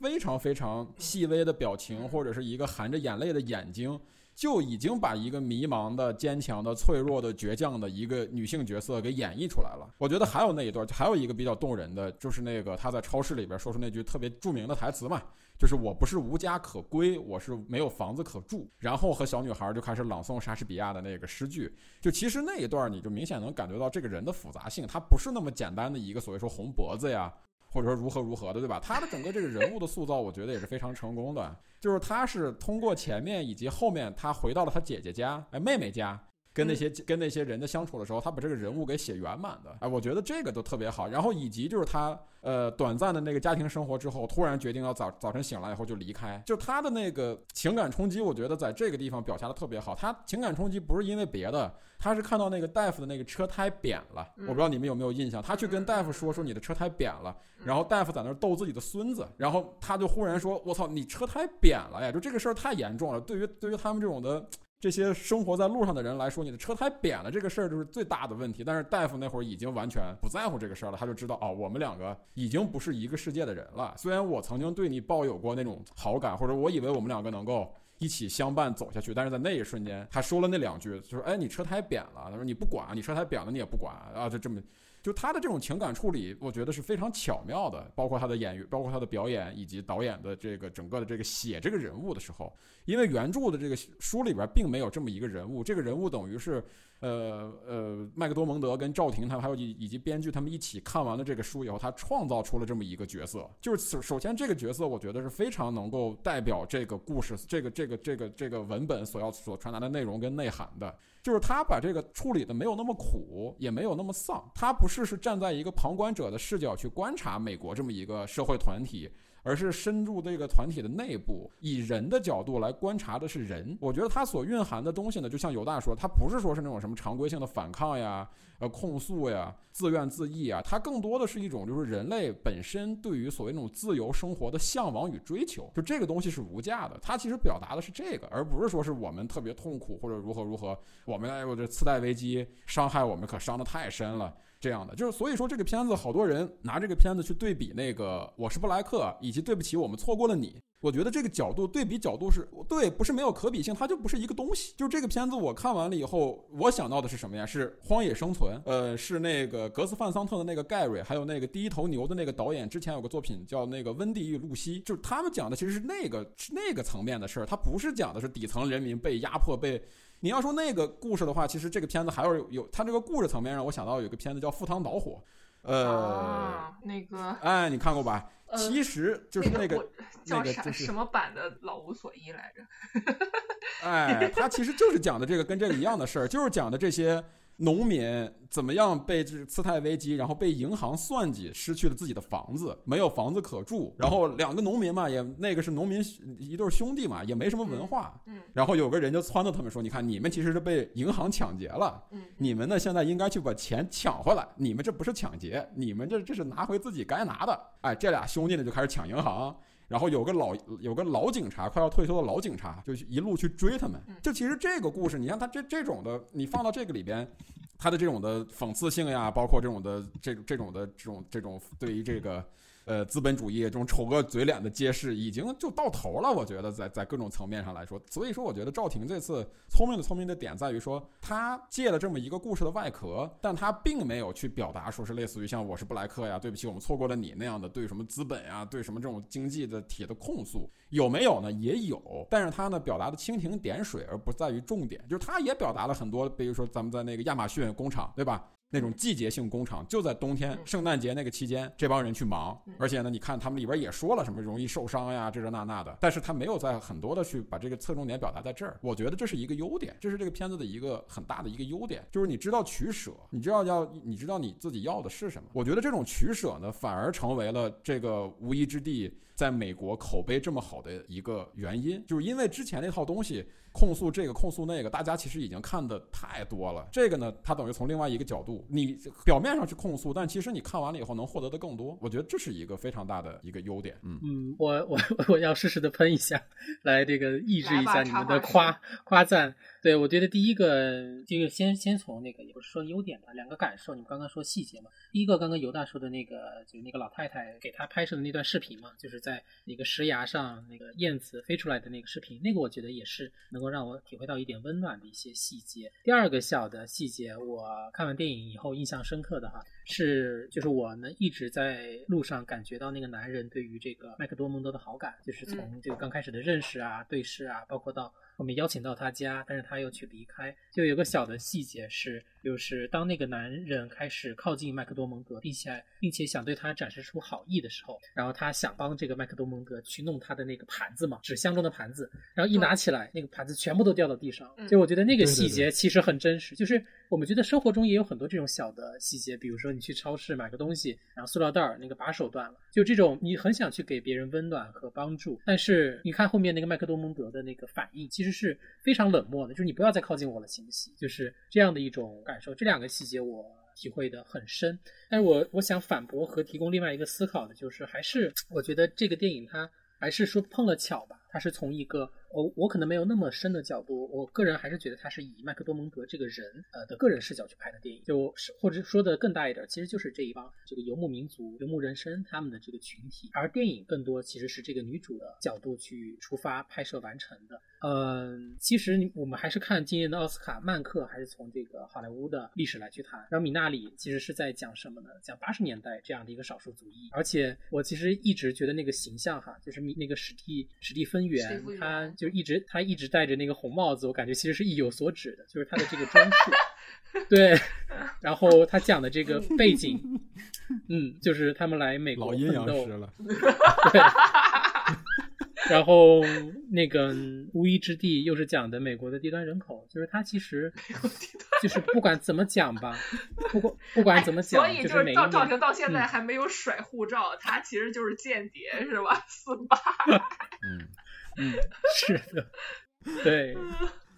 非常非常细微的表情，或者是一个含着眼泪的眼睛，就已经把一个迷茫的、坚强的、脆弱的、倔强的一个女性角色给演绎出来了。我觉得还有那一段，还有一个比较动人的，就是那个她在超市里边说出那句特别著名的台词嘛，就是“我不是无家可归，我是没有房子可住”。然后和小女孩就开始朗诵莎士比亚的那个诗句。就其实那一段，你就明显能感觉到这个人的复杂性，他不是那么简单的一个所谓说红脖子呀。或者说如何如何的，对吧？他的整个这个人物的塑造，我觉得也是非常成功的。就是他是通过前面以及后面，他回到了他姐姐家，哎，妹妹家，跟那些跟那些人的相处的时候，他把这个人物给写圆满的。哎，我觉得这个都特别好。然后以及就是他呃短暂的那个家庭生活之后，突然决定要早早晨醒来以后就离开，就他的那个情感冲击，我觉得在这个地方表现的特别好。他情感冲击不是因为别的。他是看到那个大夫的那个车胎扁了，我不知道你们有没有印象。他去跟大夫说说你的车胎扁了，然后大夫在那儿逗自己的孙子，然后他就忽然说：“我操，你车胎扁了呀！”就这个事儿太严重了。对于对于他们这种的这些生活在路上的人来说，你的车胎扁了这个事儿就是最大的问题。但是大夫那会儿已经完全不在乎这个事儿了，他就知道哦，我们两个已经不是一个世界的人了。虽然我曾经对你抱有过那种好感，或者我以为我们两个能够。一起相伴走下去，但是在那一瞬间，他说了那两句，就是哎，你车胎扁了。他说你不管，你车胎扁了你也不管啊，就这么，就他的这种情感处理，我觉得是非常巧妙的，包括他的演员，包括他的表演，以及导演的这个整个的这个写这个人物的时候，因为原著的这个书里边并没有这么一个人物，这个人物等于是。呃呃，麦克多蒙德跟赵婷他们还有以以及编剧他们一起看完了这个书以后，他创造出了这么一个角色。就是首首先这个角色，我觉得是非常能够代表这个故事、这个这个这个这个文本所要所传达的内容跟内涵的。就是他把这个处理的没有那么苦，也没有那么丧。他不是是站在一个旁观者的视角去观察美国这么一个社会团体。而是深入这个团体的内部，以人的角度来观察的是人。我觉得它所蕴含的东西呢，就像犹大说，它不是说是那种什么常规性的反抗呀、呃控诉呀、自怨自艾啊，它更多的是一种就是人类本身对于所谓那种自由生活的向往与追求。就这个东西是无价的，它其实表达的是这个，而不是说是我们特别痛苦或者如何如何，我们哎呦这次贷危机伤害我们可伤得太深了。这样的就是，所以说这个片子好多人拿这个片子去对比那个《我是布莱克》，以及对不起，我们错过了你。我觉得这个角度对比角度是对，不是没有可比性，它就不是一个东西。就是这个片子我看完了以后，我想到的是什么呀？是《荒野生存》，呃，是那个格斯范桑特的那个盖瑞，还有那个第一头牛的那个导演，之前有个作品叫那个《温蒂与露西》，就是他们讲的其实是那个是那个层面的事儿，他不是讲的是底层人民被压迫被。你要说那个故事的话，其实这个片子还有有它这个故事层面让我想到有个片子叫《赴汤蹈火》，呃，那个，哎，你看过吧？其实就是那个叫啥什么版的《老无所依》来着？哎，他其实就是讲的这个跟这个一样的事儿，就是讲的这些。农民怎么样被这次贷危机，然后被银行算计，失去了自己的房子，没有房子可住。然后两个农民嘛，也那个是农民一对兄弟嘛，也没什么文化。嗯。然后有个人就撺掇他们说：“你看，你们其实是被银行抢劫了。嗯。你们呢，现在应该去把钱抢回来。你们这不是抢劫，你们这这是拿回自己该拿的。哎，这俩兄弟呢就开始抢银行。然后有个老有个老警察，快要退休的老警察，就一路去追他们。就其实这个故事，你看他这这种的，你放到这个里边，他的这种的讽刺性呀，包括这种的这这种的这种这种对于这个。呃，资本主义这种丑恶嘴脸的揭示已经就到头了，我觉得在在各种层面上来说，所以说我觉得赵婷这次聪明的聪明的点在于说，他借了这么一个故事的外壳，但他并没有去表达说是类似于像我是布莱克呀，对不起，我们错过了你那样的对什么资本呀，对什么这种经济的体的控诉有没有呢？也有，但是他呢表达的蜻蜓点水，而不在于重点，就是他也表达了很多，比如说咱们在那个亚马逊工厂，对吧？那种季节性工厂就在冬天、圣诞节那个期间，这帮人去忙。而且呢，你看他们里边也说了什么容易受伤呀，这这那那的。但是他没有在很多的去把这个侧重点表达在这儿。我觉得这是一个优点，这是这个片子的一个很大的一个优点，就是你知道取舍，你知道要，你知道你自己要的是什么。我觉得这种取舍呢，反而成为了这个无依之地在美国口碑这么好的一个原因，就是因为之前那套东西。控诉这个控诉那个，大家其实已经看的太多了。这个呢，它等于从另外一个角度，你表面上去控诉，但其实你看完了以后能获得的更多。我觉得这是一个非常大的一个优点。嗯嗯，我我我要适时的喷一下，来这个抑制一下你们的夸夸赞。对，我觉得第一个这个先先从那个也不是说优点吧，两个感受。你们刚刚说细节嘛，第一个刚刚尤大说的那个，就是那个老太太给他拍摄的那段视频嘛，就是在那个石崖上那个燕子飞出来的那个视频，那个我觉得也是能够让我体会到一点温暖的一些细节。第二个小的细节，我看完电影以后印象深刻的哈，是就是我呢一直在路上感觉到那个男人对于这个麦克多蒙德的好感，就是从这个刚开始的认识啊、对视啊，包括到。后面邀请到他家，但是他又去离开。就有个小的细节是，就是当那个男人开始靠近麦克多蒙德，并且并且想对他展示出好意的时候，然后他想帮这个麦克多蒙德去弄他的那个盘子嘛，纸箱中的盘子，然后一拿起来，那个盘子全部都掉到地上。就我觉得那个细节其实很真实，就是我们觉得生活中也有很多这种小的细节，比如说你去超市买个东西，然后塑料袋儿那个把手断了，就这种你很想去给别人温暖和帮助，但是你看后面那个麦克多蒙德的那个反应，其实是非常冷漠的，就是你不要再靠近我了，行不行？就是这样的一种感感受。这两个细节我体会的很深，但是我我想反驳和提供另外一个思考的，就是还是我觉得这个电影它还是说碰了巧吧，他是从一个。我我可能没有那么深的角度，我个人还是觉得他是以麦克多蒙德这个人呃的个人视角去拍的电影，就是或者说的更大一点，其实就是这一帮这个游牧民族、游牧人生他们的这个群体，而电影更多其实是这个女主的角度去出发拍摄完成的。嗯，其实我们还是看今年的奥斯卡，曼克还是从这个好莱坞的历史来去谈，然后米纳里其实是在讲什么呢？讲八十年代这样的一个少数族裔，而且我其实一直觉得那个形象哈，就是米那个史蒂史蒂芬源，他。就一直他一直戴着那个红帽子，我感觉其实是意有所指的，就是他的这个装束。对，然后他讲的这个背景，嗯，就是他们来美国奋斗。对。然后那个无依之地又是讲的美国的低端人口，就是他其实就是不管怎么讲吧，不管不管怎么讲，所以就是赵赵婷到现在还没有甩护照，他其实就是间谍是吧？四八。嗯。嗯，是的，对。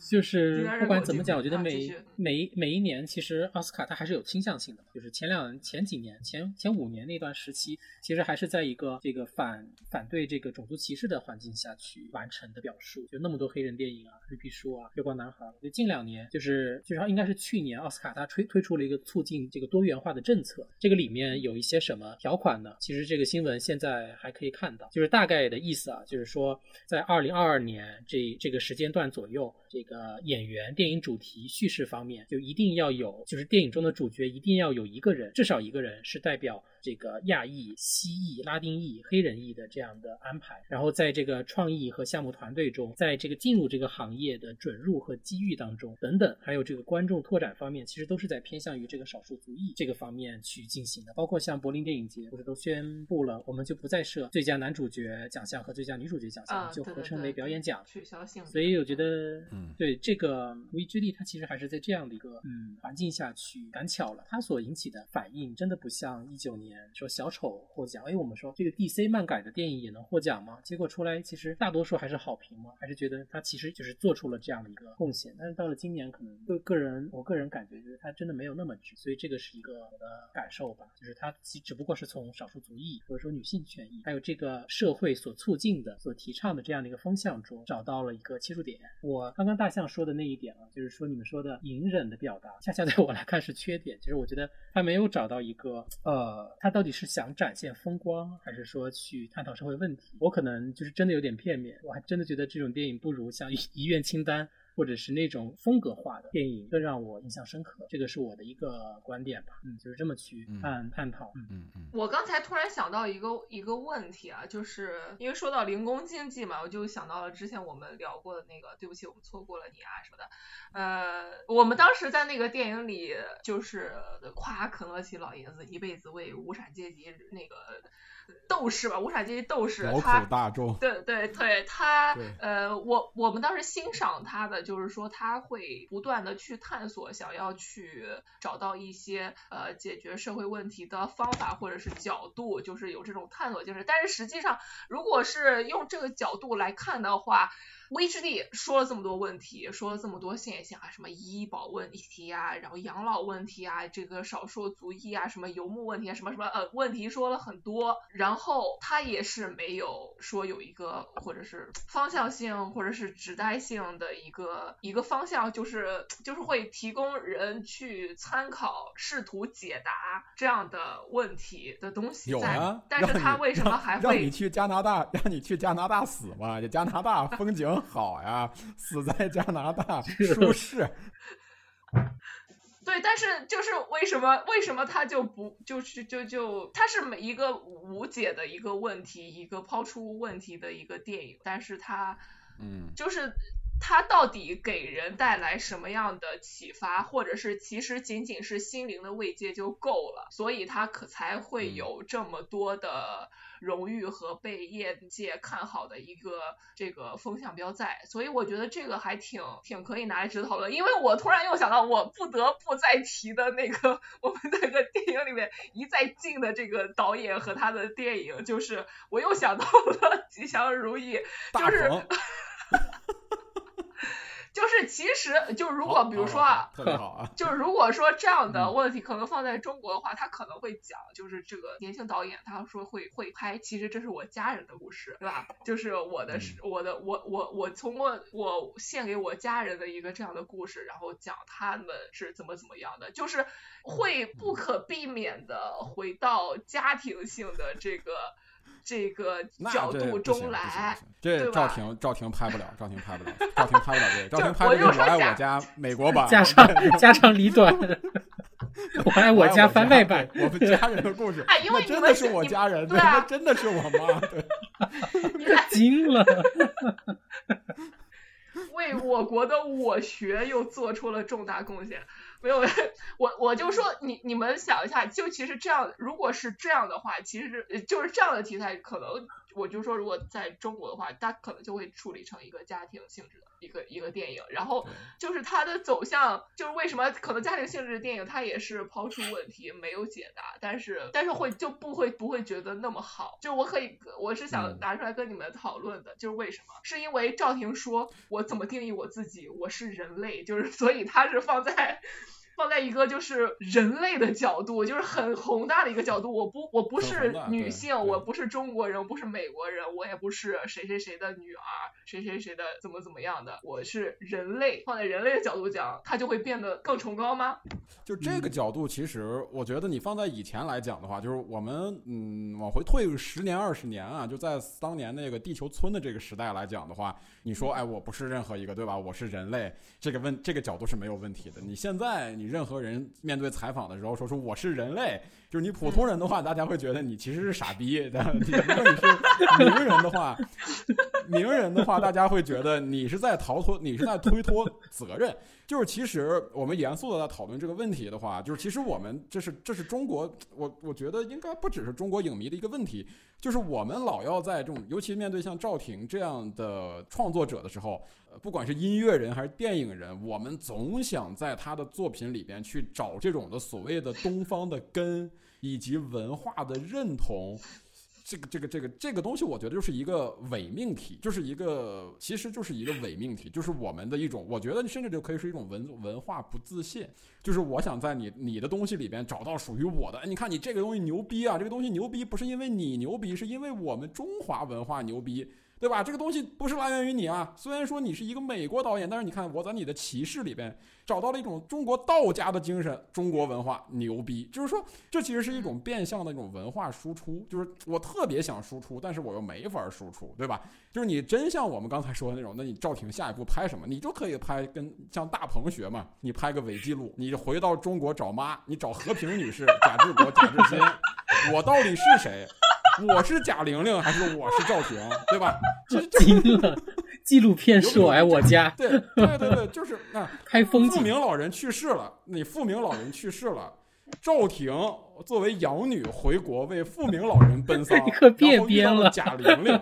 就是不管怎么讲，我觉得每每每一年，其实奥斯卡它还是有倾向性的。就是前两前几年前前五年那段时期，其实还是在一个这个反反对这个种族歧视的环境下去完成的表述。就那么多黑人电影啊，绿皮书啊，月光男孩。就近两年，就是就是应该是去年奥斯卡它推推出了一个促进这个多元化的政策。这个里面有一些什么条款呢？其实这个新闻现在还可以看到，就是大概的意思啊，就是说在二零二二年这这个时间段左右，这个。演员、电影主题、叙事方面，就一定要有，就是电影中的主角一定要有一个人，至少一个人是代表。这个亚裔、西裔、拉丁裔、黑人裔的这样的安排，然后在这个创意和项目团队中，在这个进入这个行业的准入和机遇当中等等，还有这个观众拓展方面，其实都是在偏向于这个少数族裔这个方面去进行的。包括像柏林电影节，不是都宣布了，我们就不再设最佳男主角奖项和最佳女主角奖项，就合称为表演奖，取消性。所以我觉得，嗯，对这个《无意之地》，它其实还是在这样的一个嗯环境下去赶巧了，它所引起的反应真的不像一九年。说小丑获奖，哎，我们说这个 DC 漫改的电影也能获奖吗？结果出来其实大多数还是好评嘛，还是觉得他其实就是做出了这样的一个贡献。但是到了今年，可能个个人，我个人感觉就是他真的没有那么值，所以这个是一个我的感受吧，就是他其只不过是从少数族裔或者说女性权益，还有这个社会所促进的、所提倡的这样的一个风向中找到了一个切入点。我刚刚大象说的那一点啊，就是说你们说的隐忍的表达，恰恰在我来看是缺点。其实我觉得他没有找到一个呃，他到底是。想展现风光，还是说去探讨社会问题？我可能就是真的有点片面，我还真的觉得这种电影不如像《遗愿 清单》。或者是那种风格化的电影更让我印象深刻，这个是我的一个观点吧，嗯，就是这么去探探讨，嗯嗯嗯。我刚才突然想到一个一个问题啊，就是因为说到零工经济嘛，我就想到了之前我们聊过的那个，对不起，我们错过了你啊什么的，呃，我们当时在那个电影里就是夸肯德基老爷子一辈子为无产阶级那个。斗士吧，无产阶级斗士，劳苦大众。对对对，他呃，我我们当时欣赏他的，就是说他会不断的去探索，想要去找到一些呃解决社会问题的方法或者是角度，就是有这种探索精神。但是实际上，如果是用这个角度来看的话，无之地说了这么多问题，说了这么多现象啊，什么医保问题啊，然后养老问题啊，这个少数族裔啊，什么游牧问题啊，什么什么呃问题说了很多，然后他也是没有说有一个或者是方向性或者是指代性的一个个一个方向，就是就是会提供人去参考、试图解答这样的问题的东西在。有啊，但是他为什么还会让你去加拿大？让你去加拿大死嘛？这加拿大风景好呀，死在加拿大 舒适。对，但是就是为什么为什么他就不就是就就他是每一个无解的一个问题，一个抛出问题的一个电影，但是他嗯，就是他到底给人带来什么样的启发，或者是其实仅仅是心灵的慰藉就够了，所以他可才会有这么多的。荣誉和被业界看好的一个这个风向标在，所以我觉得这个还挺挺可以拿来值得讨论。因为我突然又想到，我不得不再提的那个我们那个电影里面一再进的这个导演和他的电影，就是我又想到了吉祥如意，就是。就是其实，就如果比如说啊，特别好啊，就是如果说这样的问题可能放在中国的话，他可能会讲，就是这个年轻导演他说会会拍，其实这是我家人的故事，对吧？就是我的是我的我我我通过我献给我家人的一个这样的故事，然后讲他们是怎么怎么样的，就是会不可避免的回到家庭性的这个。这个角度中来，这赵婷赵婷拍不了，赵婷拍不了，赵婷拍不了这个，赵婷拍的是 《我爱我家》美国版，加上加长里短，我爱我家番外版，我们家人的故事，哎，因为真的是我家人，对，那真的是我妈，对，惊了，为我国的我学又做出了重大贡献。没有，我我就说你你们想一下，就其实这样，如果是这样的话，其实就是这样的题材，可能我就说，如果在中国的话，它可能就会处理成一个家庭性质的一个一个电影，然后就是它的走向，就是为什么可能家庭性质的电影它也是抛出问题没有解答，但是但是会就不会不会觉得那么好，就我可以我是想拿出来跟你们讨论的，就是为什么？是因为赵婷说我怎么定义我自己，我是人类，就是所以它是放在。放在一个就是人类的角度，就是很宏大的一个角度。我不，我不是女性，我不是中国人，我不是美国人，我也不是谁谁谁的女儿，谁谁谁的怎么怎么样的。我是人类，放在人类的角度讲，它就会变得更崇高吗？就这个角度，其实我觉得你放在以前来讲的话，就是我们嗯往回退十年二十年啊，就在当年那个地球村的这个时代来讲的话，你说哎，我不是任何一个对吧？我是人类，这个问这个角度是没有问题的。你现在你。任何人面对采访的时候说出我是人类，就是你普通人的话，大家会觉得你其实是傻逼。如果你是名人的话，名人的话，大家会觉得你是在逃脱，你是在推脱责任。就是其实我们严肃的在讨论这个问题的话，就是其实我们这是这是中国，我我觉得应该不只是中国影迷的一个问题，就是我们老要在这种，尤其面对像赵婷这样的创作者的时候。不管是音乐人还是电影人，我们总想在他的作品里边去找这种的所谓的东方的根以及文化的认同。这个这个这个这个东西，我觉得就是一个伪命题，就是一个其实就是一个伪命题，就是我们的一种，我觉得甚至就可以是一种文文化不自信。就是我想在你你的东西里边找到属于我的。你看你这个东西牛逼啊！这个东西牛逼不是因为你牛逼，是因为我们中华文化牛逼。对吧？这个东西不是来源于你啊。虽然说你是一个美国导演，但是你看我在你的骑士里边找到了一种中国道家的精神，中国文化牛逼。就是说，这其实是一种变相的一种文化输出。就是我特别想输出，但是我又没法输出，对吧？就是你真像我们刚才说的那种，那你赵婷下一步拍什么？你就可以拍跟像大鹏学嘛，你拍个伪记录，你回到中国找妈，你找和平女士、贾志国、贾志新，我到底是谁？我是贾玲玲还是我是赵婷，对吧？惊了，纪录片是我爱我家。对对对对，就是那 开风景。富明老人去世了，你富明老人去世了，赵婷作为养女回国为富明老人奔丧，可别编了。贾玲玲，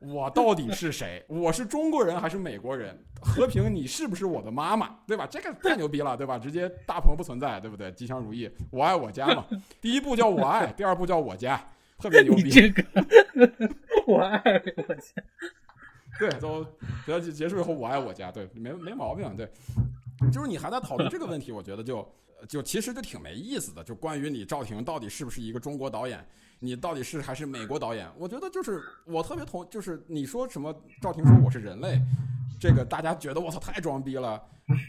我到底是谁？我是中国人还是美国人？和平，你是不是我的妈妈？对吧？这个太牛逼了，对吧？直接大鹏不存在，对不对？吉祥如意，我爱我家嘛。第一部叫我爱，第二部叫我家。特别牛 逼！这个，我爱我家。对，都等要结束以后，我爱我家。对，没没毛病。对，就是你还在讨论这个问题，我觉得就就其实就挺没意思的。就关于你赵婷到底是不是一个中国导演，你到底是还是美国导演？我觉得就是我特别同，就是你说什么赵婷说我是人类，这个大家觉得我操太装逼了。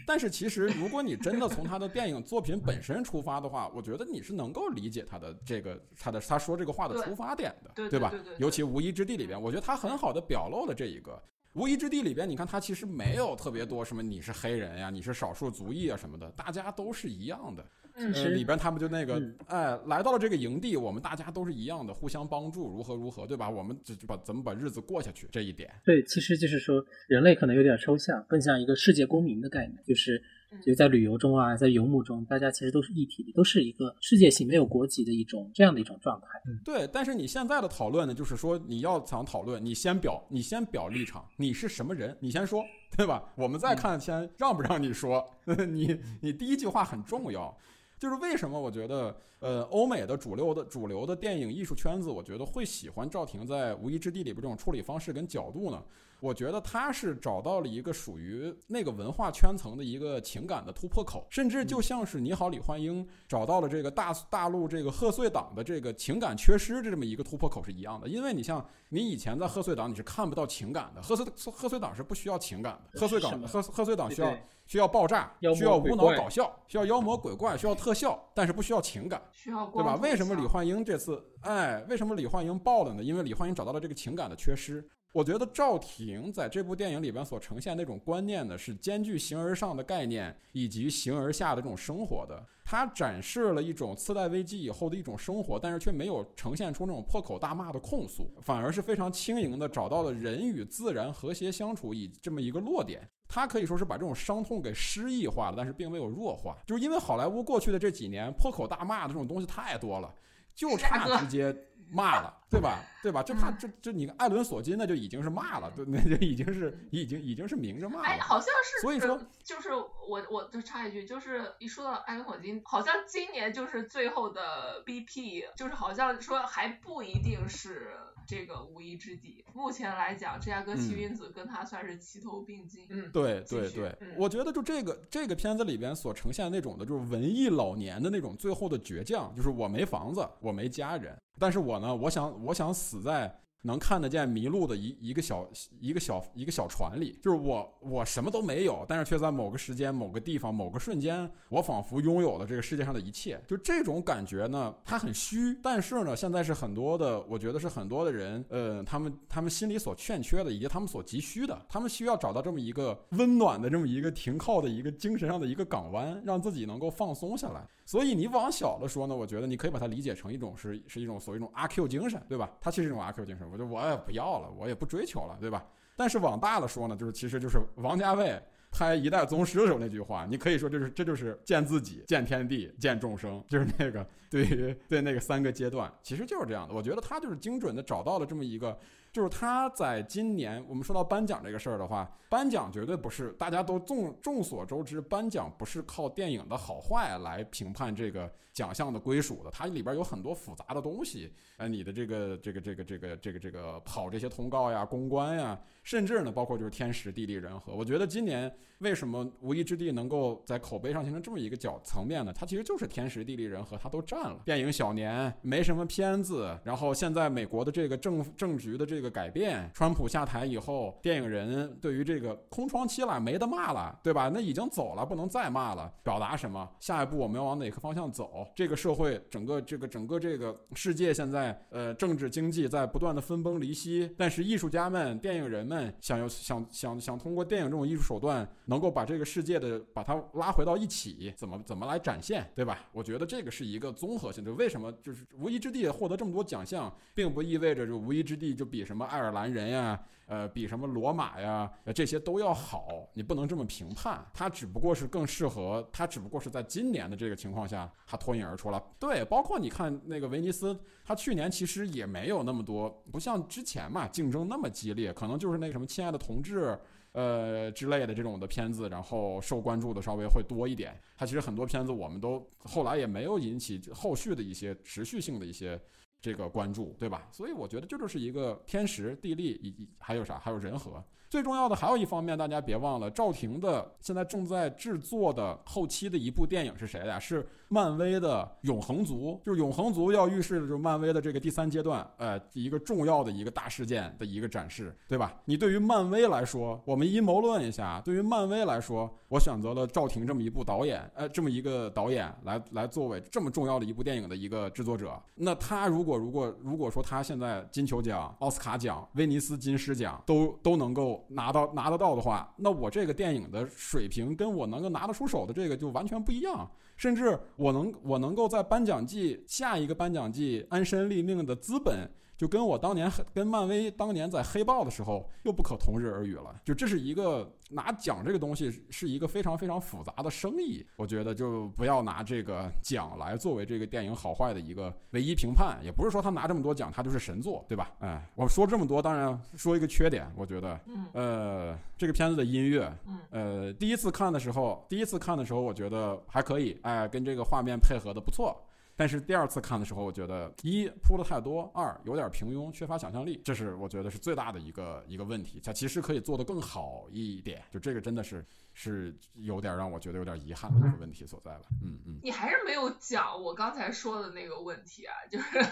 但是其实如果你真的从他的电影作品本身出发的话，我觉得你是能够理解他的这个他的他说这个话的出发点的，对吧？尤其《无依之地》里边，我觉得他很好的表露了这一个。无依之地里边，你看他其实没有特别多什么你是黑人呀，你是少数族裔啊什么的，大家都是一样的。嗯呃，里边他们就那个嗯，哎，来到了这个营地，我们大家都是一样的，互相帮助，如何如何，对吧？我们就就把怎么把日子过下去这一点。对，其实就是说，人类可能有点抽象，更像一个世界公民的概念，就是嗯就在旅游中啊，在游牧中，大家其实都是一体的，都是一个世界性没有国籍的一种这样的一种状态。对，但是你现在的讨论呢，就是说你要想讨论，你先表，你先表立场，你是什么人，你先说，对吧？我们再看先让不让你说，你你第一句话很重要。就是为什么我觉得，呃，欧美的主流的主流的电影艺术圈子，我觉得会喜欢赵婷在《无依之地》里边这种处理方式跟角度呢？我觉得他是找到了一个属于那个文化圈层的一个情感的突破口，甚至就像是《你好，李焕英》找到了这个大大陆这个贺岁档的这个情感缺失这么一个突破口是一样的。因为你像你以前在贺岁档你是看不到情感的，贺岁贺岁档是不需要情感的，贺岁档贺贺岁档需要需要爆炸需要无脑搞笑，需要妖魔鬼怪，需要特效，但是不需要情感。需要对吧？为什么李焕英这次，哎，为什么李焕英爆了呢？因为李焕英找到了这个情感的缺失。我觉得赵婷在这部电影里边所呈现那种观念呢，是兼具形而上的概念以及形而下的这种生活的。它展示了一种次贷危机以后的一种生活，但是却没有呈现出那种破口大骂的控诉，反而是非常轻盈的找到了人与自然和谐相处以这么一个落点。他可以说是把这种伤痛给诗意化了，但是并没有弱化。就是因为好莱坞过去的这几年破口大骂的这种东西太多了，就差直接骂了，对吧？对吧？就怕这这你艾伦索金那就已经是骂了，对，那就已经是已经已经是明着骂哎，了。好像是，所以说呃就是我我就插一句，就是一说到艾伦索金，好像今年就是最后的 BP，就是好像说还不一定是这个无一之地。目前来讲，芝加哥七君子跟他算是齐头并进。嗯，对对对嗯，我觉得就这个这个片子里边所呈现那种的，就是文艺老年的那种最后的倔强，就是我没房子，我没家人，但是我呢，我想我想死在能看得见迷路的一一个小一个小一个小船里，就是我我什么都没有，但是却在某个时间、某个地方、某个瞬间，我仿佛拥有了这个世界上的一切。就这种感觉呢，它很虚，但是呢，现在是很多的，我觉得是很多的人，呃，他们他们心里所欠缺的，以及他们所急需的，他们需要找到这么一个温暖的这么一个停靠的一个精神上的一个港湾，让自己能够放松下来。所以你往小了说呢，我觉得你可以把它理解成一种是是一种所谓一种阿 Q 精神，对吧？它其实是一种阿 Q 精神，我就我也不要了，我也不追求了，对吧？但是往大了说呢，就是其实就是王家卫拍《一代宗师》的时候那句话，你可以说这是这就是见自己、见天地、见众生，就是那个对于对那个三个阶段，其实就是这样的。我觉得他就是精准的找到了这么一个。就是他在今年，我们说到颁奖这个事儿的话，颁奖绝对不是大家都众众所周知，颁奖不是靠电影的好坏来评判这个奖项的归属的，它里边有很多复杂的东西，呃，你的这个这个这个这个这个这个跑这些通告呀、公关呀，甚至呢，包括就是天时地利人和。我觉得今年为什么《无依之地》能够在口碑上形成这么一个角层面呢？它其实就是天时地利人和，它都占了。电影小年没什么片子，然后现在美国的这个政政局的这个改变，川普下台以后，电影人对于这个空窗期了，没得骂了，对吧？那已经走了，不能再骂了。表达什么？下一步我们要往哪个方向走？这个社会整个这个整个这个世界现在呃政治经济在不断的分崩离析，但是艺术家们、电影人们想要想想想通过电影这种艺术手段，能够把这个世界的把它拉回到一起，怎么怎么来展现，对吧？我觉得这个是一个综合性就。为什么就是无依之地获得这么多奖项，并不意味着就无依之地就比什么爱尔兰人呀。呃，比什么罗马呀，呃，这些都要好，你不能这么评判。它只不过是更适合，它只不过是在今年的这个情况下，它脱颖而出了。对，包括你看那个威尼斯，它去年其实也没有那么多，不像之前嘛，竞争那么激烈，可能就是那什么《亲爱的同志》。呃之类的这种的片子，然后受关注的稍微会多一点。它其实很多片子我们都后来也没有引起后续的一些持续性的一些这个关注，对吧？所以我觉得这就是一个天时地利，以及还有啥，还有人和。最重要的还有一方面，大家别忘了，赵婷的现在正在制作的后期的一部电影是谁呀？是漫威的《永恒族》，就是《永恒族》要预示的就是漫威的这个第三阶段，呃，一个重要的一个大事件的一个展示，对吧？你对于漫威来说，我们阴谋论一下，对于漫威来说，我选择了赵婷这么一部导演，呃，这么一个导演来来作为这么重要的一部电影的一个制作者，那他如果如果如果说他现在金球奖、奥斯卡奖、威尼斯金狮奖都都能够。拿到拿得到的话，那我这个电影的水平跟我能够拿得出手的这个就完全不一样，甚至我能我能够在颁奖季下一个颁奖季安身立命的资本。就跟我当年跟漫威当年在黑豹的时候又不可同日而语了。就这是一个拿奖这个东西是一个非常非常复杂的生意，我觉得就不要拿这个奖来作为这个电影好坏的一个唯一评判。也不是说他拿这么多奖他就是神作，对吧？哎，我说这么多，当然说一个缺点，我觉得，呃，这个片子的音乐，呃，第一次看的时候，第一次看的时候我觉得还可以，哎，跟这个画面配合的不错。但是第二次看的时候，我觉得一铺的太多，二有点平庸，缺乏想象力，这是我觉得是最大的一个一个问题。它其实可以做得更好一点，就这个真的是是有点让我觉得有点遗憾的一个问题所在了。嗯嗯。你还是没有讲我刚才说的那个问题啊，就是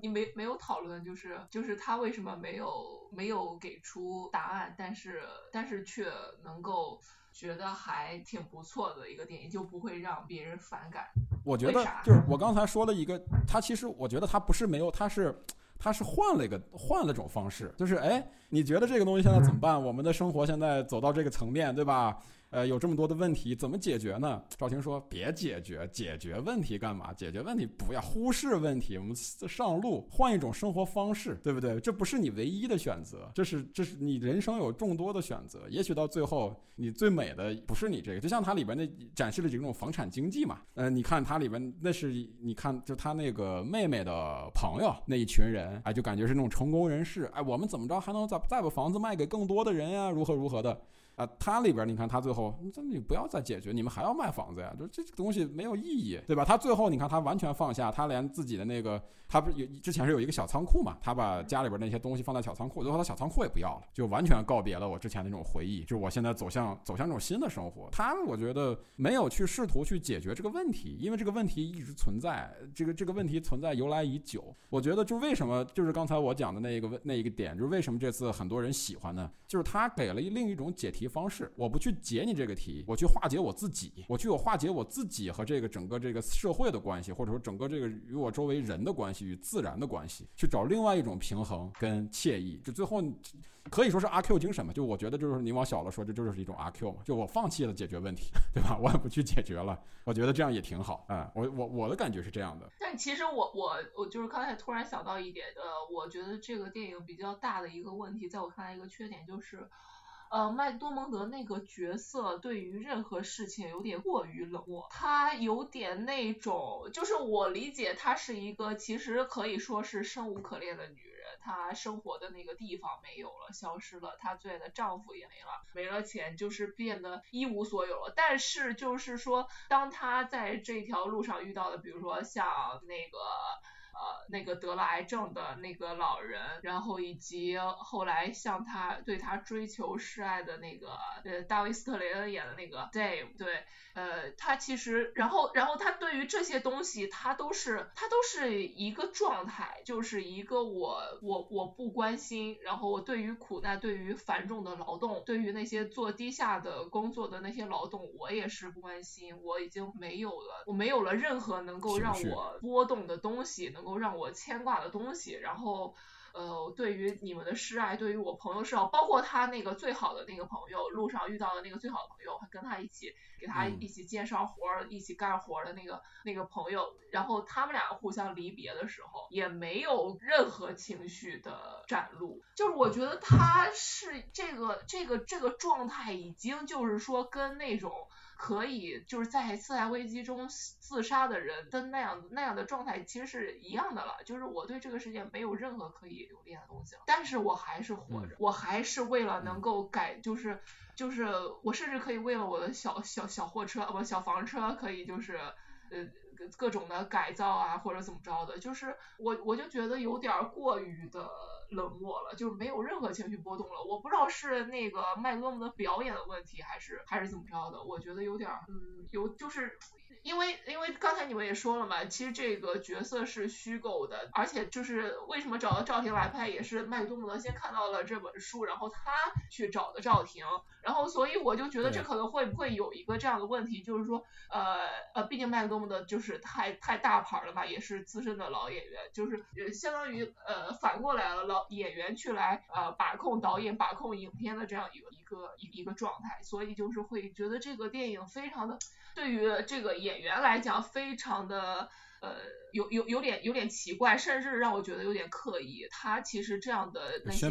你没没有讨论，就是就是他为什么没有没有给出答案，但是但是却能够。觉得还挺不错的一个电影，就不会让别人反感。我觉得就是我刚才说了一个，他其实我觉得他不是没有，他是他是换了一个换了种方式，就是哎，你觉得这个东西现在怎么办？我们的生活现在走到这个层面，对吧？呃，有这么多的问题，怎么解决呢？赵婷说：“别解决，解决问题干嘛？解决问题不要忽视问题，我们上路换一种生活方式，对不对？这不是你唯一的选择，这是这是你人生有众多的选择。也许到最后，你最美的不是你这个，就像它里边那展示了几种房产经济嘛。呃，你看它里边那是你看就他那个妹妹的朋友那一群人，哎，就感觉是那种成功人士，哎，我们怎么着还能再再把房子卖给更多的人呀？如何如何的。”啊，他里边你看，他最后，这你不要再解决，你们还要卖房子呀？就这个东西没有意义，对吧？他最后你看，他完全放下，他连自己的那个，他不是有之前是有一个小仓库嘛？他把家里边那些东西放在小仓库，最后他小仓库也不要了，就完全告别了我之前那种回忆，就是我现在走向走向这种新的生活。他我觉得没有去试图去解决这个问题，因为这个问题一直存在，这个这个问题存在由来已久。我觉得就为什么就是刚才我讲的那一个问那一个点，就是为什么这次很多人喜欢呢？就是他给了另一种解题。方式，我不去解你这个题，我去化解我自己，我去我化解我自己和这个整个这个社会的关系，或者说整个这个与我周围人的关系与自然的关系，去找另外一种平衡跟惬意。就最后可以说是阿 Q 精神嘛？就我觉得就是你往小了说，这就是一种阿 Q 嘛？就我放弃了解决问题，对吧？我也不去解决了，我觉得这样也挺好。嗯，我我我的感觉是这样的。但其实我我我就是刚才突然想到一点，呃，我觉得这个电影比较大的一个问题，在我看来一个缺点就是。呃，麦多蒙德那个角色对于任何事情有点过于冷漠，他有点那种，就是我理解她是一个其实可以说是生无可恋的女人，她生活的那个地方没有了，消失了，她最爱的丈夫也没了，没了钱就是变得一无所有了。但是就是说，当她在这条路上遇到的，比如说像那个。呃，那个得了癌症的那个老人，然后以及后来向他对他追求示爱的那个呃，大卫斯特雷恩演的那个 Dave，对。呃，他其实，然后，然后他对于这些东西，他都是，他都是一个状态，就是一个我，我，我不关心，然后我对于苦难，对于繁重的劳动，对于那些做低下的工作的那些劳动，我也是不关心，我已经没有了，我没有了任何能够让我波动的东西，能够让我牵挂的东西，然后。呃，对于你们的示爱，对于我朋友示爱，包括他那个最好的那个朋友，路上遇到的那个最好的朋友，还跟他一起给他一起介绍活儿，一起干活的那个那个朋友，然后他们俩互相离别的时候，也没有任何情绪的展露，就是我觉得他是这个这个这个状态，已经就是说跟那种。可以就是在次贷危机中自杀的人跟那样那样的状态其实是一样的了，就是我对这个世界没有任何可以留恋的东西了，但是我还是活着，我还是为了能够改，就是就是我甚至可以为了我的小小小货车不小房车可以就是呃各种的改造啊，或者怎么着的，就是我我就觉得有点过于的冷漠了，就是没有任何情绪波动了。我不知道是那个麦克多姆的表演的问题，还是还是怎么着的，我觉得有点嗯，有就是。因为因为刚才你们也说了嘛，其实这个角色是虚构的，而且就是为什么找到赵婷来拍，也是麦克多姆德先看到了这本书，然后他去找的赵婷，然后所以我就觉得这可能会不会有一个这样的问题，就是说呃呃，毕竟麦克多姆的就是太太大牌了吧，也是资深的老演员，就是相当于呃反过来了，老演员去来呃把控导演把控影片的这样一个一个一个状态，所以就是会觉得这个电影非常的。对于这个演员来讲，非常的呃。有有有点有点奇怪，甚至让我觉得有点刻意。他其实这样的那些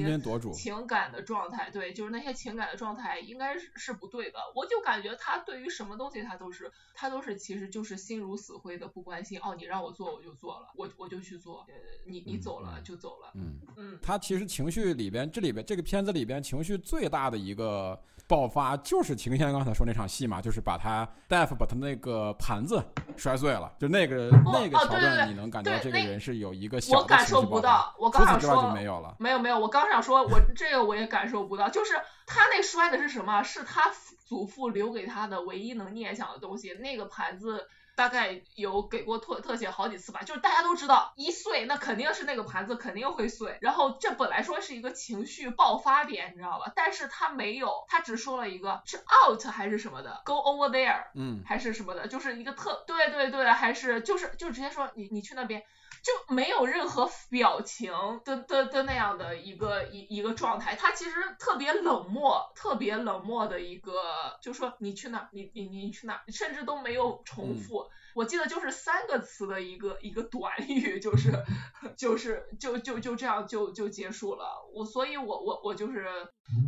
情感的状态，对，就是那些情感的状态，应该是是不对的。我就感觉他对于什么东西，他都是他都是其实就是心如死灰的不关心。哦，你让我做我就做了，我我就去做。呃，你你走了就走了。嗯嗯。他其实情绪里边，这里边这个片子里边情绪最大的一个爆发，就是秦天刚才说那场戏嘛，就是把他大夫把他那个盘子摔碎了，就那个那个桥段。你能感觉到这个人是有一个小我感受不到，我刚想说没有了，没有没有，我刚想说，我这个我也感受不到，就是他那摔的是什么？是他祖父留给他的唯一能念想的东西，那个盘子。大概有给过特特写好几次吧，就是大家都知道一碎那肯定是那个盘子肯定会碎，然后这本来说是一个情绪爆发点，你知道吧？但是他没有，他只说了一个是 out 还是什么的，go over there，嗯，还是什么的，就是一个特对对对，还是就是就直接说你你去那边。就没有任何表情的的的那样的一个一一个状态，他其实特别冷漠，特别冷漠的一个，就说你去哪，你你你去哪，甚至都没有重复，我记得就是三个词的一个一个短语，就是就是就就就这样就就结束了。我所以，我我我就是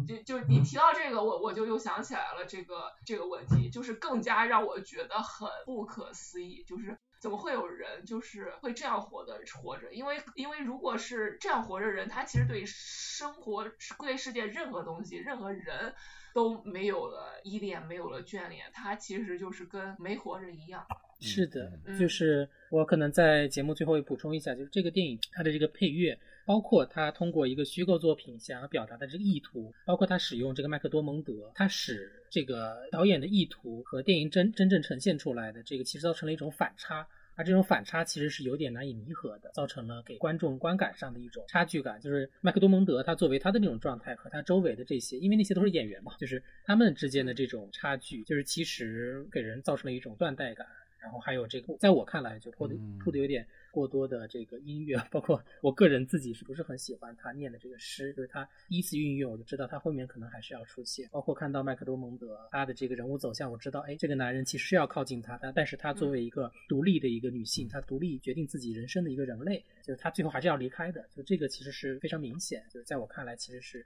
就就你提到这个，我我就又想起来了这个这个问题，就是更加让我觉得很不可思议，就是。怎么会有人就是会这样活的活着？因为因为如果是这样活着人，他其实对生活、对世界任何东西、任何人都没有了依恋，没有了眷恋，他其实就是跟没活着一样。是的，就是我可能在节目最后也补充一下，就是这个电影它的这个配乐，包括他通过一个虚构作品想要表达的这个意图，包括他使用这个麦克多蒙德，他使这个导演的意图和电影真真正呈现出来的这个，其实造成了一种反差。而这种反差其实是有点难以弥合的，造成了给观众观感上的一种差距感。就是麦克多蒙德他作为他的那种状态和他周围的这些，因为那些都是演员嘛，就是他们之间的这种差距，就是其实给人造成了一种断代感。然后还有这个，在我看来就铺的铺的有点过多的这个音乐，包括我个人自己是不是很喜欢他念的这个诗，就是他第一次运用，我就知道他后面可能还是要出现。包括看到麦克多蒙德他的这个人物走向，我知道，哎，这个男人其实是要靠近他，但但是他作为一个独立的一个女性，她独立决定自己人生的一个人类，就是他最后还是要离开的，就这个其实是非常明显，就是在我看来其实是。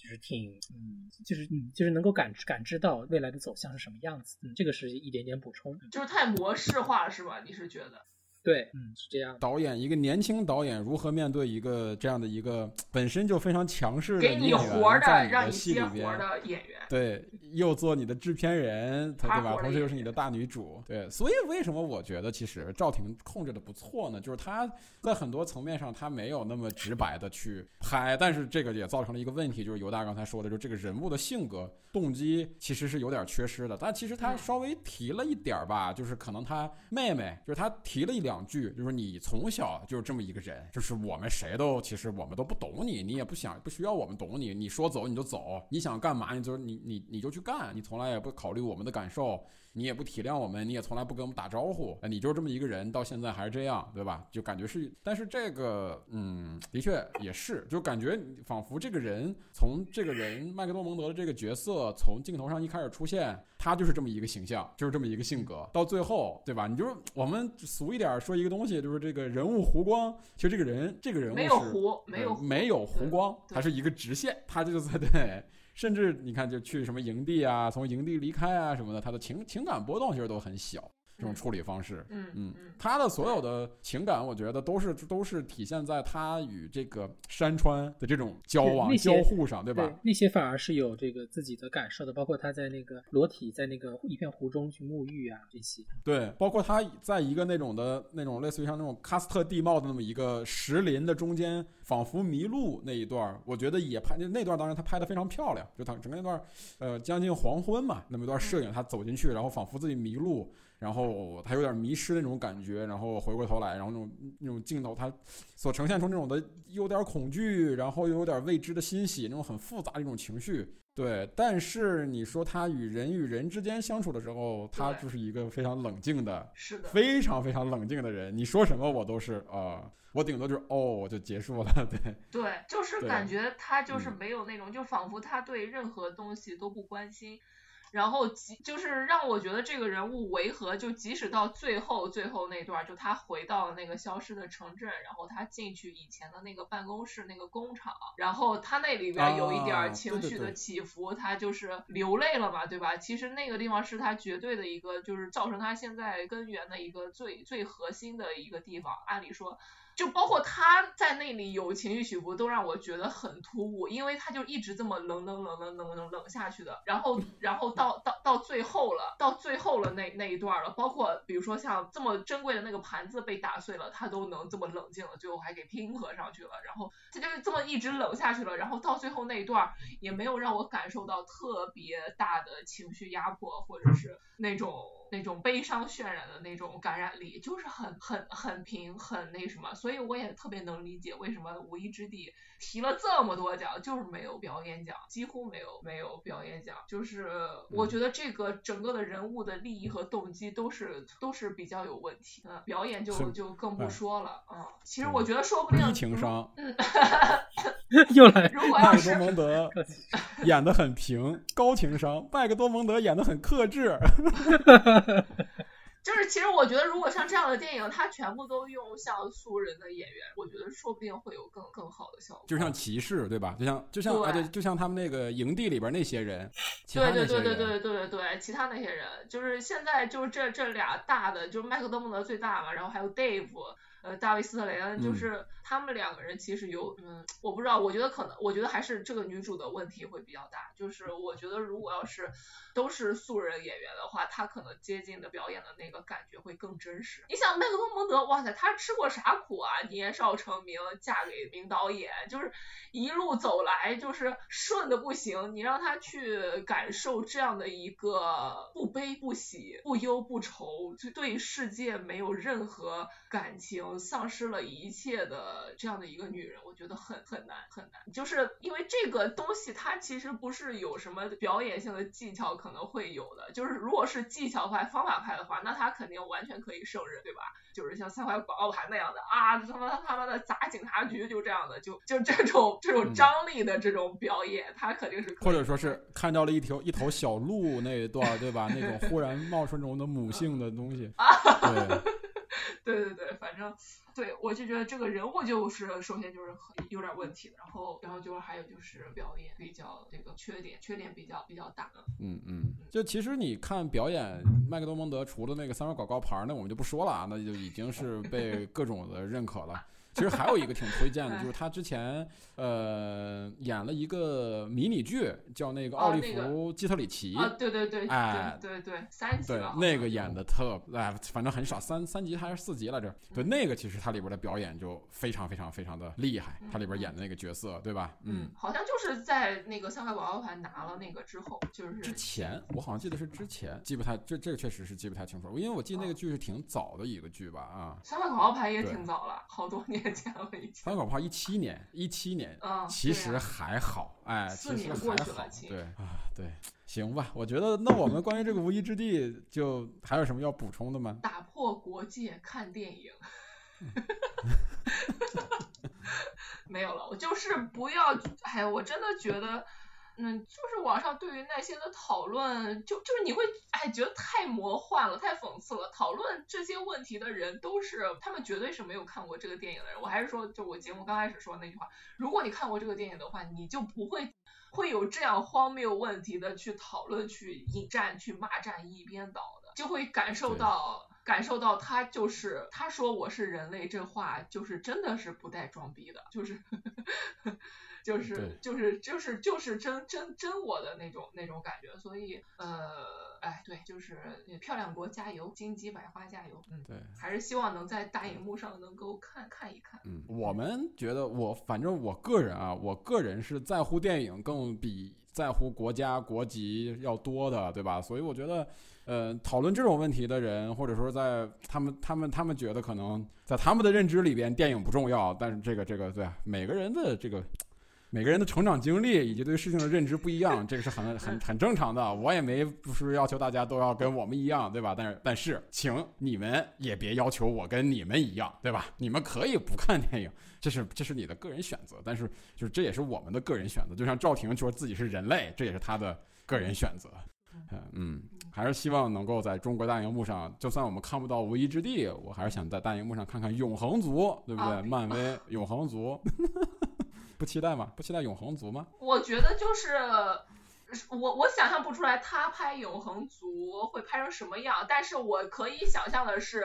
就是挺，嗯，就是嗯，就是能够感知感知到未来的走向是什么样子，嗯，这个是一点点补充。就是太模式化了，是吧？你是觉得？对，嗯，是这样。导演一个年轻导演如何面对一个这样的一个本身就非常强势的给你活的让你接活的演员？对，又做你的制片人，对吧？同时又是你的大女主，对。所以为什么我觉得其实赵婷控制的不错呢？就是她在很多层面上她没有那么直白的去拍，但是这个也造成了一个问题，就是尤大刚才说的，就这个人物的性格动机其实是有点缺失的。但其实他稍微提了一点儿吧，就是可能他妹妹，就是他提了一两。两句就是你从小就是这么一个人，就是我们谁都其实我们都不懂你，你也不想不需要我们懂你，你说走你就走，你想干嘛你就你你你就去干，你从来也不考虑我们的感受。你也不体谅我们，你也从来不跟我们打招呼，你就是这么一个人，到现在还是这样，对吧？就感觉是，但是这个，嗯，的确也是，就感觉仿佛这个人从这个人麦克多蒙德的这个角色从镜头上一开始出现，他就是这么一个形象，就是这么一个性格，到最后，对吧？你就是我们俗一点说一个东西，就是这个人物弧光，其实这个人这个人物没有弧，没有没有弧光，它是一个直线，他就在 对。甚至你看，就去什么营地啊，从营地离开啊什么的，他的情情感波动其实都很小。这种处理方式。嗯嗯，他的所有的情感，我觉得都是都是体现在他与这个山川的这种交往交互上，对吧？那些反而是有这个自己的感受的，包括他在那个裸体在那个一片湖中去沐浴啊，这些。对，包括他在一个那种的那种类似于像那种喀斯特地貌的那么一个石林的中间，仿佛迷路那一段，我觉得也拍那段，当然他拍的非常漂亮，就他整个那段，呃，将近黄昏嘛，那么一段摄影，他走进去，然后仿佛自己迷路。然后他有点迷失那种感觉，然后回过头来，然后那种那种镜头，他所呈现出那种的有点恐惧，然后又有点未知的欣喜，那种很复杂的一种情绪。对，但是你说他与人与人之间相处的时候，他就是一个非常冷静的，是的，非常非常冷静的人。你说什么我都是啊，我顶多就是哦我就结束了。对，对，就是感觉他就是没有那种，就仿佛他对任何东西都不关心。然后即就是让我觉得这个人物违和，就即使到最后最后那段，就他回到了那个消失的城镇，然后他进去以前的那个办公室那个工厂，然后他那里边有一点情绪的起伏，他就是流泪了嘛，对吧？其实那个地方是他绝对的一个，就是造成他现在根源的一个最最核心的一个地方。按理说。就包括他在那里有情绪起伏，都让我觉得很突兀，因为他就一直这么冷冷冷冷冷冷冷下去的，然后然后到到到最后了，到最后了那那一段了，包括比如说像这么珍贵的那个盘子被打碎了，他都能这么冷静了，最后还给拼合上去了，然后他就是这么一直冷下去了，然后到最后那一段也没有让我感受到特别大的情绪压迫，或者是那种。那种悲伤渲染的那种感染力，就是很很很平，很那什么，所以我也特别能理解为什么《无依之地》提了这么多奖，就是没有表演奖，几乎没有没有表演奖，就是我觉得这个整个的人物的利益和动机都是都是比较有问题，嗯，表演就就更不说了，嗯，其实我觉得说不定情商，嗯，又来，如果要是多蒙德演的很平，高情商，麦克多蒙德演的很克制。就是，其实我觉得，如果像这样的电影，它全部都用像素人的演员，我觉得说不定会有更更好的效果。就像骑士，对吧？就像就像啊，对，就像他们那个营地里边那些人，对对对对对对对对，其他那些人，就是现在就是这这俩大的，就是麦克德蒙德最大嘛，然后还有 Dave。呃，大卫斯特雷恩就是他们两个人其实有，嗯，我不知道，我觉得可能，我觉得还是这个女主的问题会比较大。就是我觉得如果要是都是素人演员的话，她可能接近的表演的那个感觉会更真实。你想麦克多蒙德，哇塞，他吃过啥苦啊？年少成名，嫁给名导演，就是一路走来就是顺的不行。你让他去感受这样的一个不悲不喜、不忧不愁，就对世界没有任何感情。丧失了一切的这样的一个女人，我觉得很很难很难，就是因为这个东西它其实不是有什么表演性的技巧可能会有的，就是如果是技巧派方法派的话，那他肯定完全可以胜任，对吧？就是像三块广告牌那样的啊，他妈他妈的砸警察局就这样的，就就这种这种张力的这种表演，他肯定是或者说是看到了一条一头小鹿那一段，对吧？那种忽然冒出那种的母性的东西，对。对对对，反正对我就觉得这个人物就是首先就是很有点问题，然后然后就是还有就是表演比较这个缺点，缺点比较比较大。嗯嗯，就其实你看表演，麦克多蒙德除了那个三块广告牌，那我们就不说了啊，那就已经是被各种的认可了。其实还有一个挺推荐的，就是他之前呃演了一个迷你剧，叫那个奥利弗基特里奇。啊，对对对，哎，对对，三集对，那个演的特哎，反正很少，三三集还是四集来着？对，那个其实它里边的表演就非常非常非常的厉害，它里边演的那个角色，对吧？嗯，好像就是在那个三块广告牌拿了那个之后，就是之前我好像记得是之前，记不太这这个确实是记不太清楚，因为我记得那个剧是挺早的一个剧吧？啊，三块广告牌也挺早了，好多年。三口炮一七年，一七年，嗯，其实还好，哎，其实还好，对啊，对，行吧，我觉得那我们关于这个无依之地，就还有什么要补充的吗？打破国界看电影 没有了，我就是不要，哎，我真的觉得。嗯，就是网上对于那些的讨论，就就是你会哎觉得太魔幻了，太讽刺了。讨论这些问题的人都是他们绝对是没有看过这个电影的人。我还是说，就我节目刚开始说那句话，如果你看过这个电影的话，你就不会会有这样荒谬问题的去讨论、去引战、去骂战、一边倒的，就会感受到。感受到他就是他说我是人类这话就是真的是不带装逼的，就是就是就是就是就是真真真我的那种那种感觉，所以呃哎对，就是漂亮国加油，金鸡百花加油，嗯对，还是希望能在大荧幕上能够看看一看。嗯，我们觉得我反正我个人啊，我个人是在乎电影更比在乎国家国籍要多的，对吧？所以我觉得。呃，讨论这种问题的人，或者说在他们他们他们觉得可能在他们的认知里边，电影不重要。但是这个这个对每个人的这个每个人的成长经历以及对事情的认知不一样，这个是很很很正常的。我也没不是要求大家都要跟我们一样，对吧？但是但是，请你们也别要求我跟你们一样，对吧？你们可以不看电影，这是这是你的个人选择。但是就是这也是我们的个人选择。就像赵婷说自己是人类，这也是他的个人选择。嗯，还是希望能够在中国大荧幕上，就算我们看不到无一之地，我还是想在大荧幕上看看永恒族，对不对？漫威永恒族，不期待吗？不期待永恒族吗？我觉得就是我我想象不出来他拍永恒族会拍成什么样，但是我可以想象的是，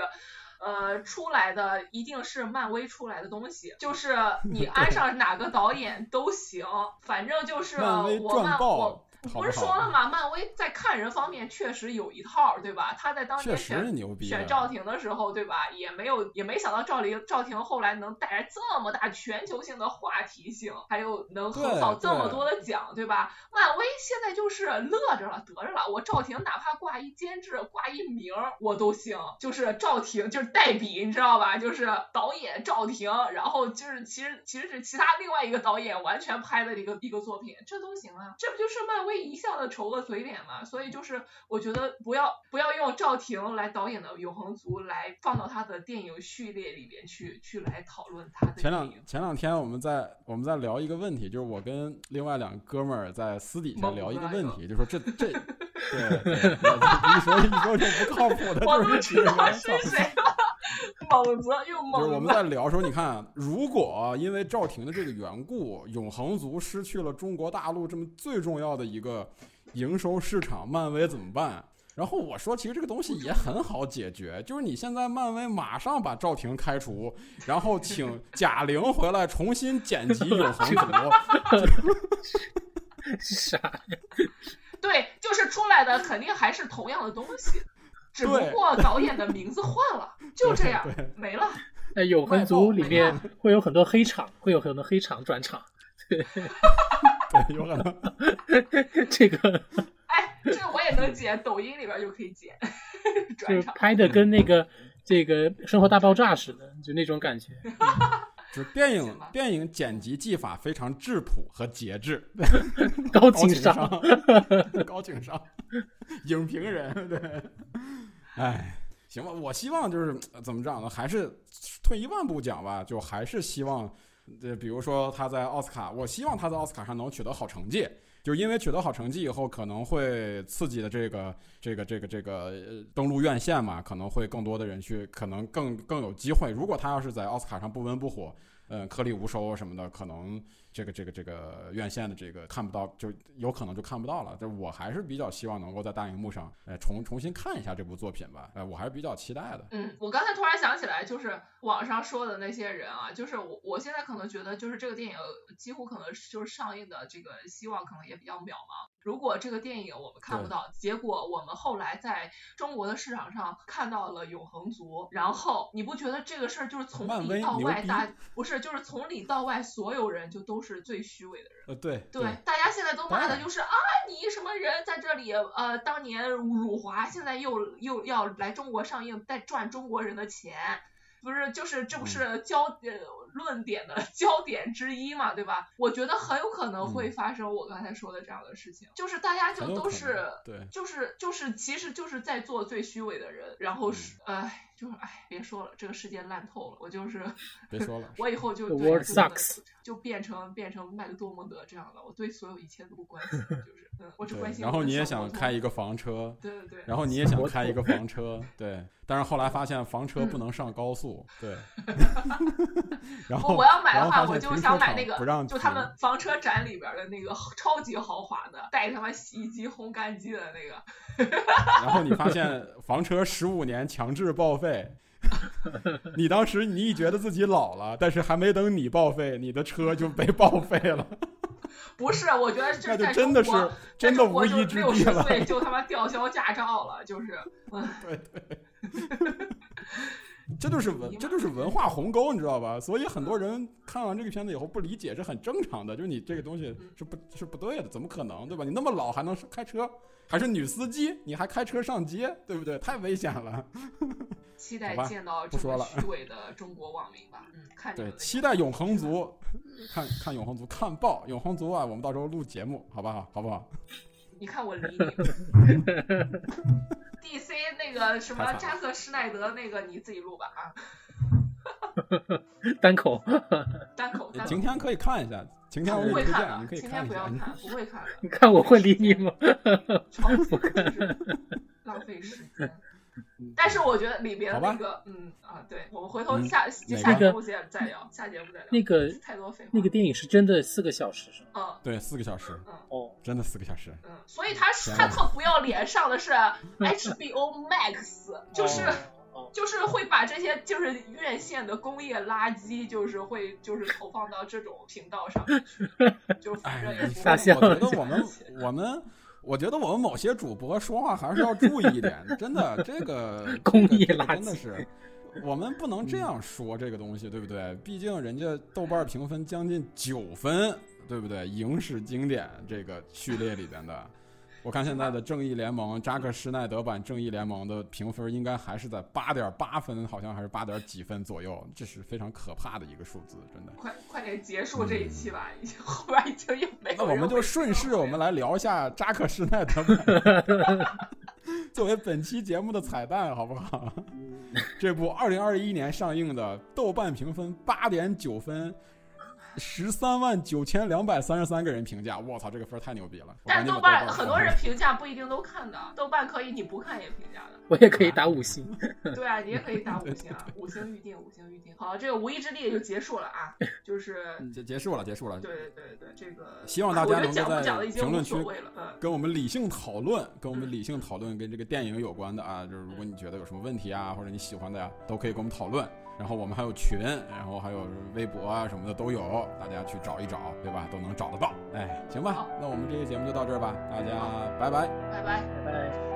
呃，出来的一定是漫威出来的东西，就是你 安上哪个导演都行，反正就是我漫我。不是说了吗？漫威在看人方面确实有一套，对吧？他在当年选选赵婷的时候，对吧？也没有也没想到赵玲赵婷后来能带来这么大全球性的话题性，还有能横扫这么多的奖，对吧？漫威现在就是乐着了，得着了。我赵婷哪怕挂一监制，挂一名我都行，就是赵婷就是代笔，你知道吧？就是导演赵婷，然后就是其实其实是其他另外一个导演完全拍的一个一个作品，这都行啊。这不就是漫威？一向的丑恶嘴脸嘛，所以就是我觉得不要不要用赵婷来导演的《永恒族》来放到他的电影序列里边去去来讨论他的。前两前两天我们在我们在聊一个问题，就是我跟另外两个哥们儿在私底下聊一个问题，就说这 这 对，一说你说这不靠谱的，我都知道是谁了。猛子又猛，就是我们在聊时候，你看，如果因为赵婷的这个缘故，永恒族失去了中国大陆这么最重要的一个营收市场，漫威怎么办？然后我说，其实这个东西也很好解决，就是你现在漫威马上把赵婷开除，然后请贾玲回来重新剪辑永恒族。啥呀？对，就是出来的肯定还是同样的东西。只不过导演的名字换了，就这样没了。那，永恒族里面会有很多黑场，会有很多黑场转场。对，有可能。这个，哎，这个我也能剪，抖音里边就可以剪。就拍的跟那个这个《生活大爆炸》似的，就那种感觉。就是电影电影剪辑技法非常质朴和节制，高情商，高情商，影评人对。哎，行吧，我希望就是怎么讲呢？还是退一万步讲吧，就还是希望，这比如说他在奥斯卡，我希望他在奥斯卡上能取得好成绩，就因为取得好成绩以后，可能会刺激的这个这个这个这个登陆院线嘛，可能会更多的人去，可能更更有机会。如果他要是在奥斯卡上不温不火，嗯，颗粒无收什么的，可能。这个这个这个院线的这个看不到，就有可能就看不到了。这我还是比较希望能够在大荧幕上，呃，重重新看一下这部作品吧。呃，我还是比较期待的。嗯，我刚才突然想起来，就是网上说的那些人啊，就是我我现在可能觉得，就是这个电影几乎可能就是上映的这个希望可能也比较渺茫。如果这个电影我们看不到，结果我们后来在中国的市场上看到了永恒族，然后你不觉得这个事儿就是从里到外大不是就是从里到外所有人就都是最虚伪的人？呃，对对，大家现在都骂的就是啊，你什么人在这里呃，当年辱华，现在又又要来中国上映，再赚中国人的钱。不是，就是这不是焦呃论点的 焦点之一嘛，对吧？我觉得很有可能会发生我刚才说的这样的事情，就是大家就都是，对，就是就是其实就是在做最虚伪的人，然后是，唉。就是哎，别说了，这个世界烂透了，我就是 别说了，我以后就 对 world 就那个 sucks 就变成变成麦克多蒙德这样的，我对所有一切都不关心，就是嗯，我只关，心然后你也想开一个房车，对对对，然后你也想开一个房车，对，但是后来发现房车不能上高速，对，然后我我要买的话，我就想买那个不让，就他们房车展里边的那个超级豪华的，带他妈洗衣机、烘干机的那个。然后你发现房车十五年强制报废，你当时你觉得自己老了，但是还没等你报废，你的车就被报废了，不是，我觉得这那就在真的是真的无一之六地了。十岁就他妈吊销驾照了，就是，嗯，对对，这就是文，这就是文化鸿沟，你知道吧？所以很多人看完这个片子以后不理解是很正常的，就是你这个东西是不是不对的，怎么可能，对吧？你那么老还能开车，还是女司机，你还开车上街，对不对？太危险了。期待见到这么不说了虚伪的中国网民吧。嗯，看你对，期待永恒族，看看永恒族，看报永恒族啊！我们到时候录节目，好不好？好不好？你看我理你。DC 那个什么扎克施奈德那个你自己录吧啊，单口，单口单口晴。天可以看一下，晴天我不会看的，你可以今看一下。天不要看，不会看的。你看我会理你吗？超级就是 浪费时间。但是我觉得里边那个，嗯啊，对，我们回头嗯下、下节目再再聊，下节目再聊。那个太多废话。那个电影是真的四个小时是吗？嗯对，四个小时，嗯哦，真的四个小时。嗯，所以他他特不要脸上的是 HBO Max，就是。就是会把这些就是院线的工业垃圾，就是会就是投放到这种频道上面去，就反正也哎，不会大象我觉得我们我们。我觉得我们某些主播说话还是要注意一点，真的，这个 工业这个垃圾真的是，我们不能这样说这个东西，对不对？毕竟人家豆瓣评分将近九分，对不对？影史经典这个序列里边的，我看现在的《正义联盟》扎克施耐德版《正义联盟》的评分应该还是在八点八分，好像还是八点几分左右，这是非常可怕的一个数字，真的。快快点结束这一期吧，已经后边已经又没有那我们就顺势，我们来聊一下扎克施耐德版，作为本期节目的彩蛋，好不好？这部二零二一年上映的，豆瓣评分八点九分，十三万九千两百三十三个人评价，我操，这个分太牛逼了！但是豆瓣瓣很多人评价不一定都看的，豆瓣可以你不看也评价的。我也可以打五星。对啊，你也可以打 五星啊，五星预定，五星预定。好，这个无意之地也就结束了啊，就是结结束了，结束了。对对对，这个希望大家能够在讲不讲的已经无评论区。跟我们理性讨论，跟我们理性讨论跟这个电影有关的啊，就是如果你觉得有什么问题啊，或者你喜欢的呀、都可以跟我们讨论。然后我们还有群，然后还有微博啊什么的都有，大家去找一找，对吧？都能找得到。哎，行吧，那我们这期节目就到这儿吧，大家拜拜。拜拜。拜拜。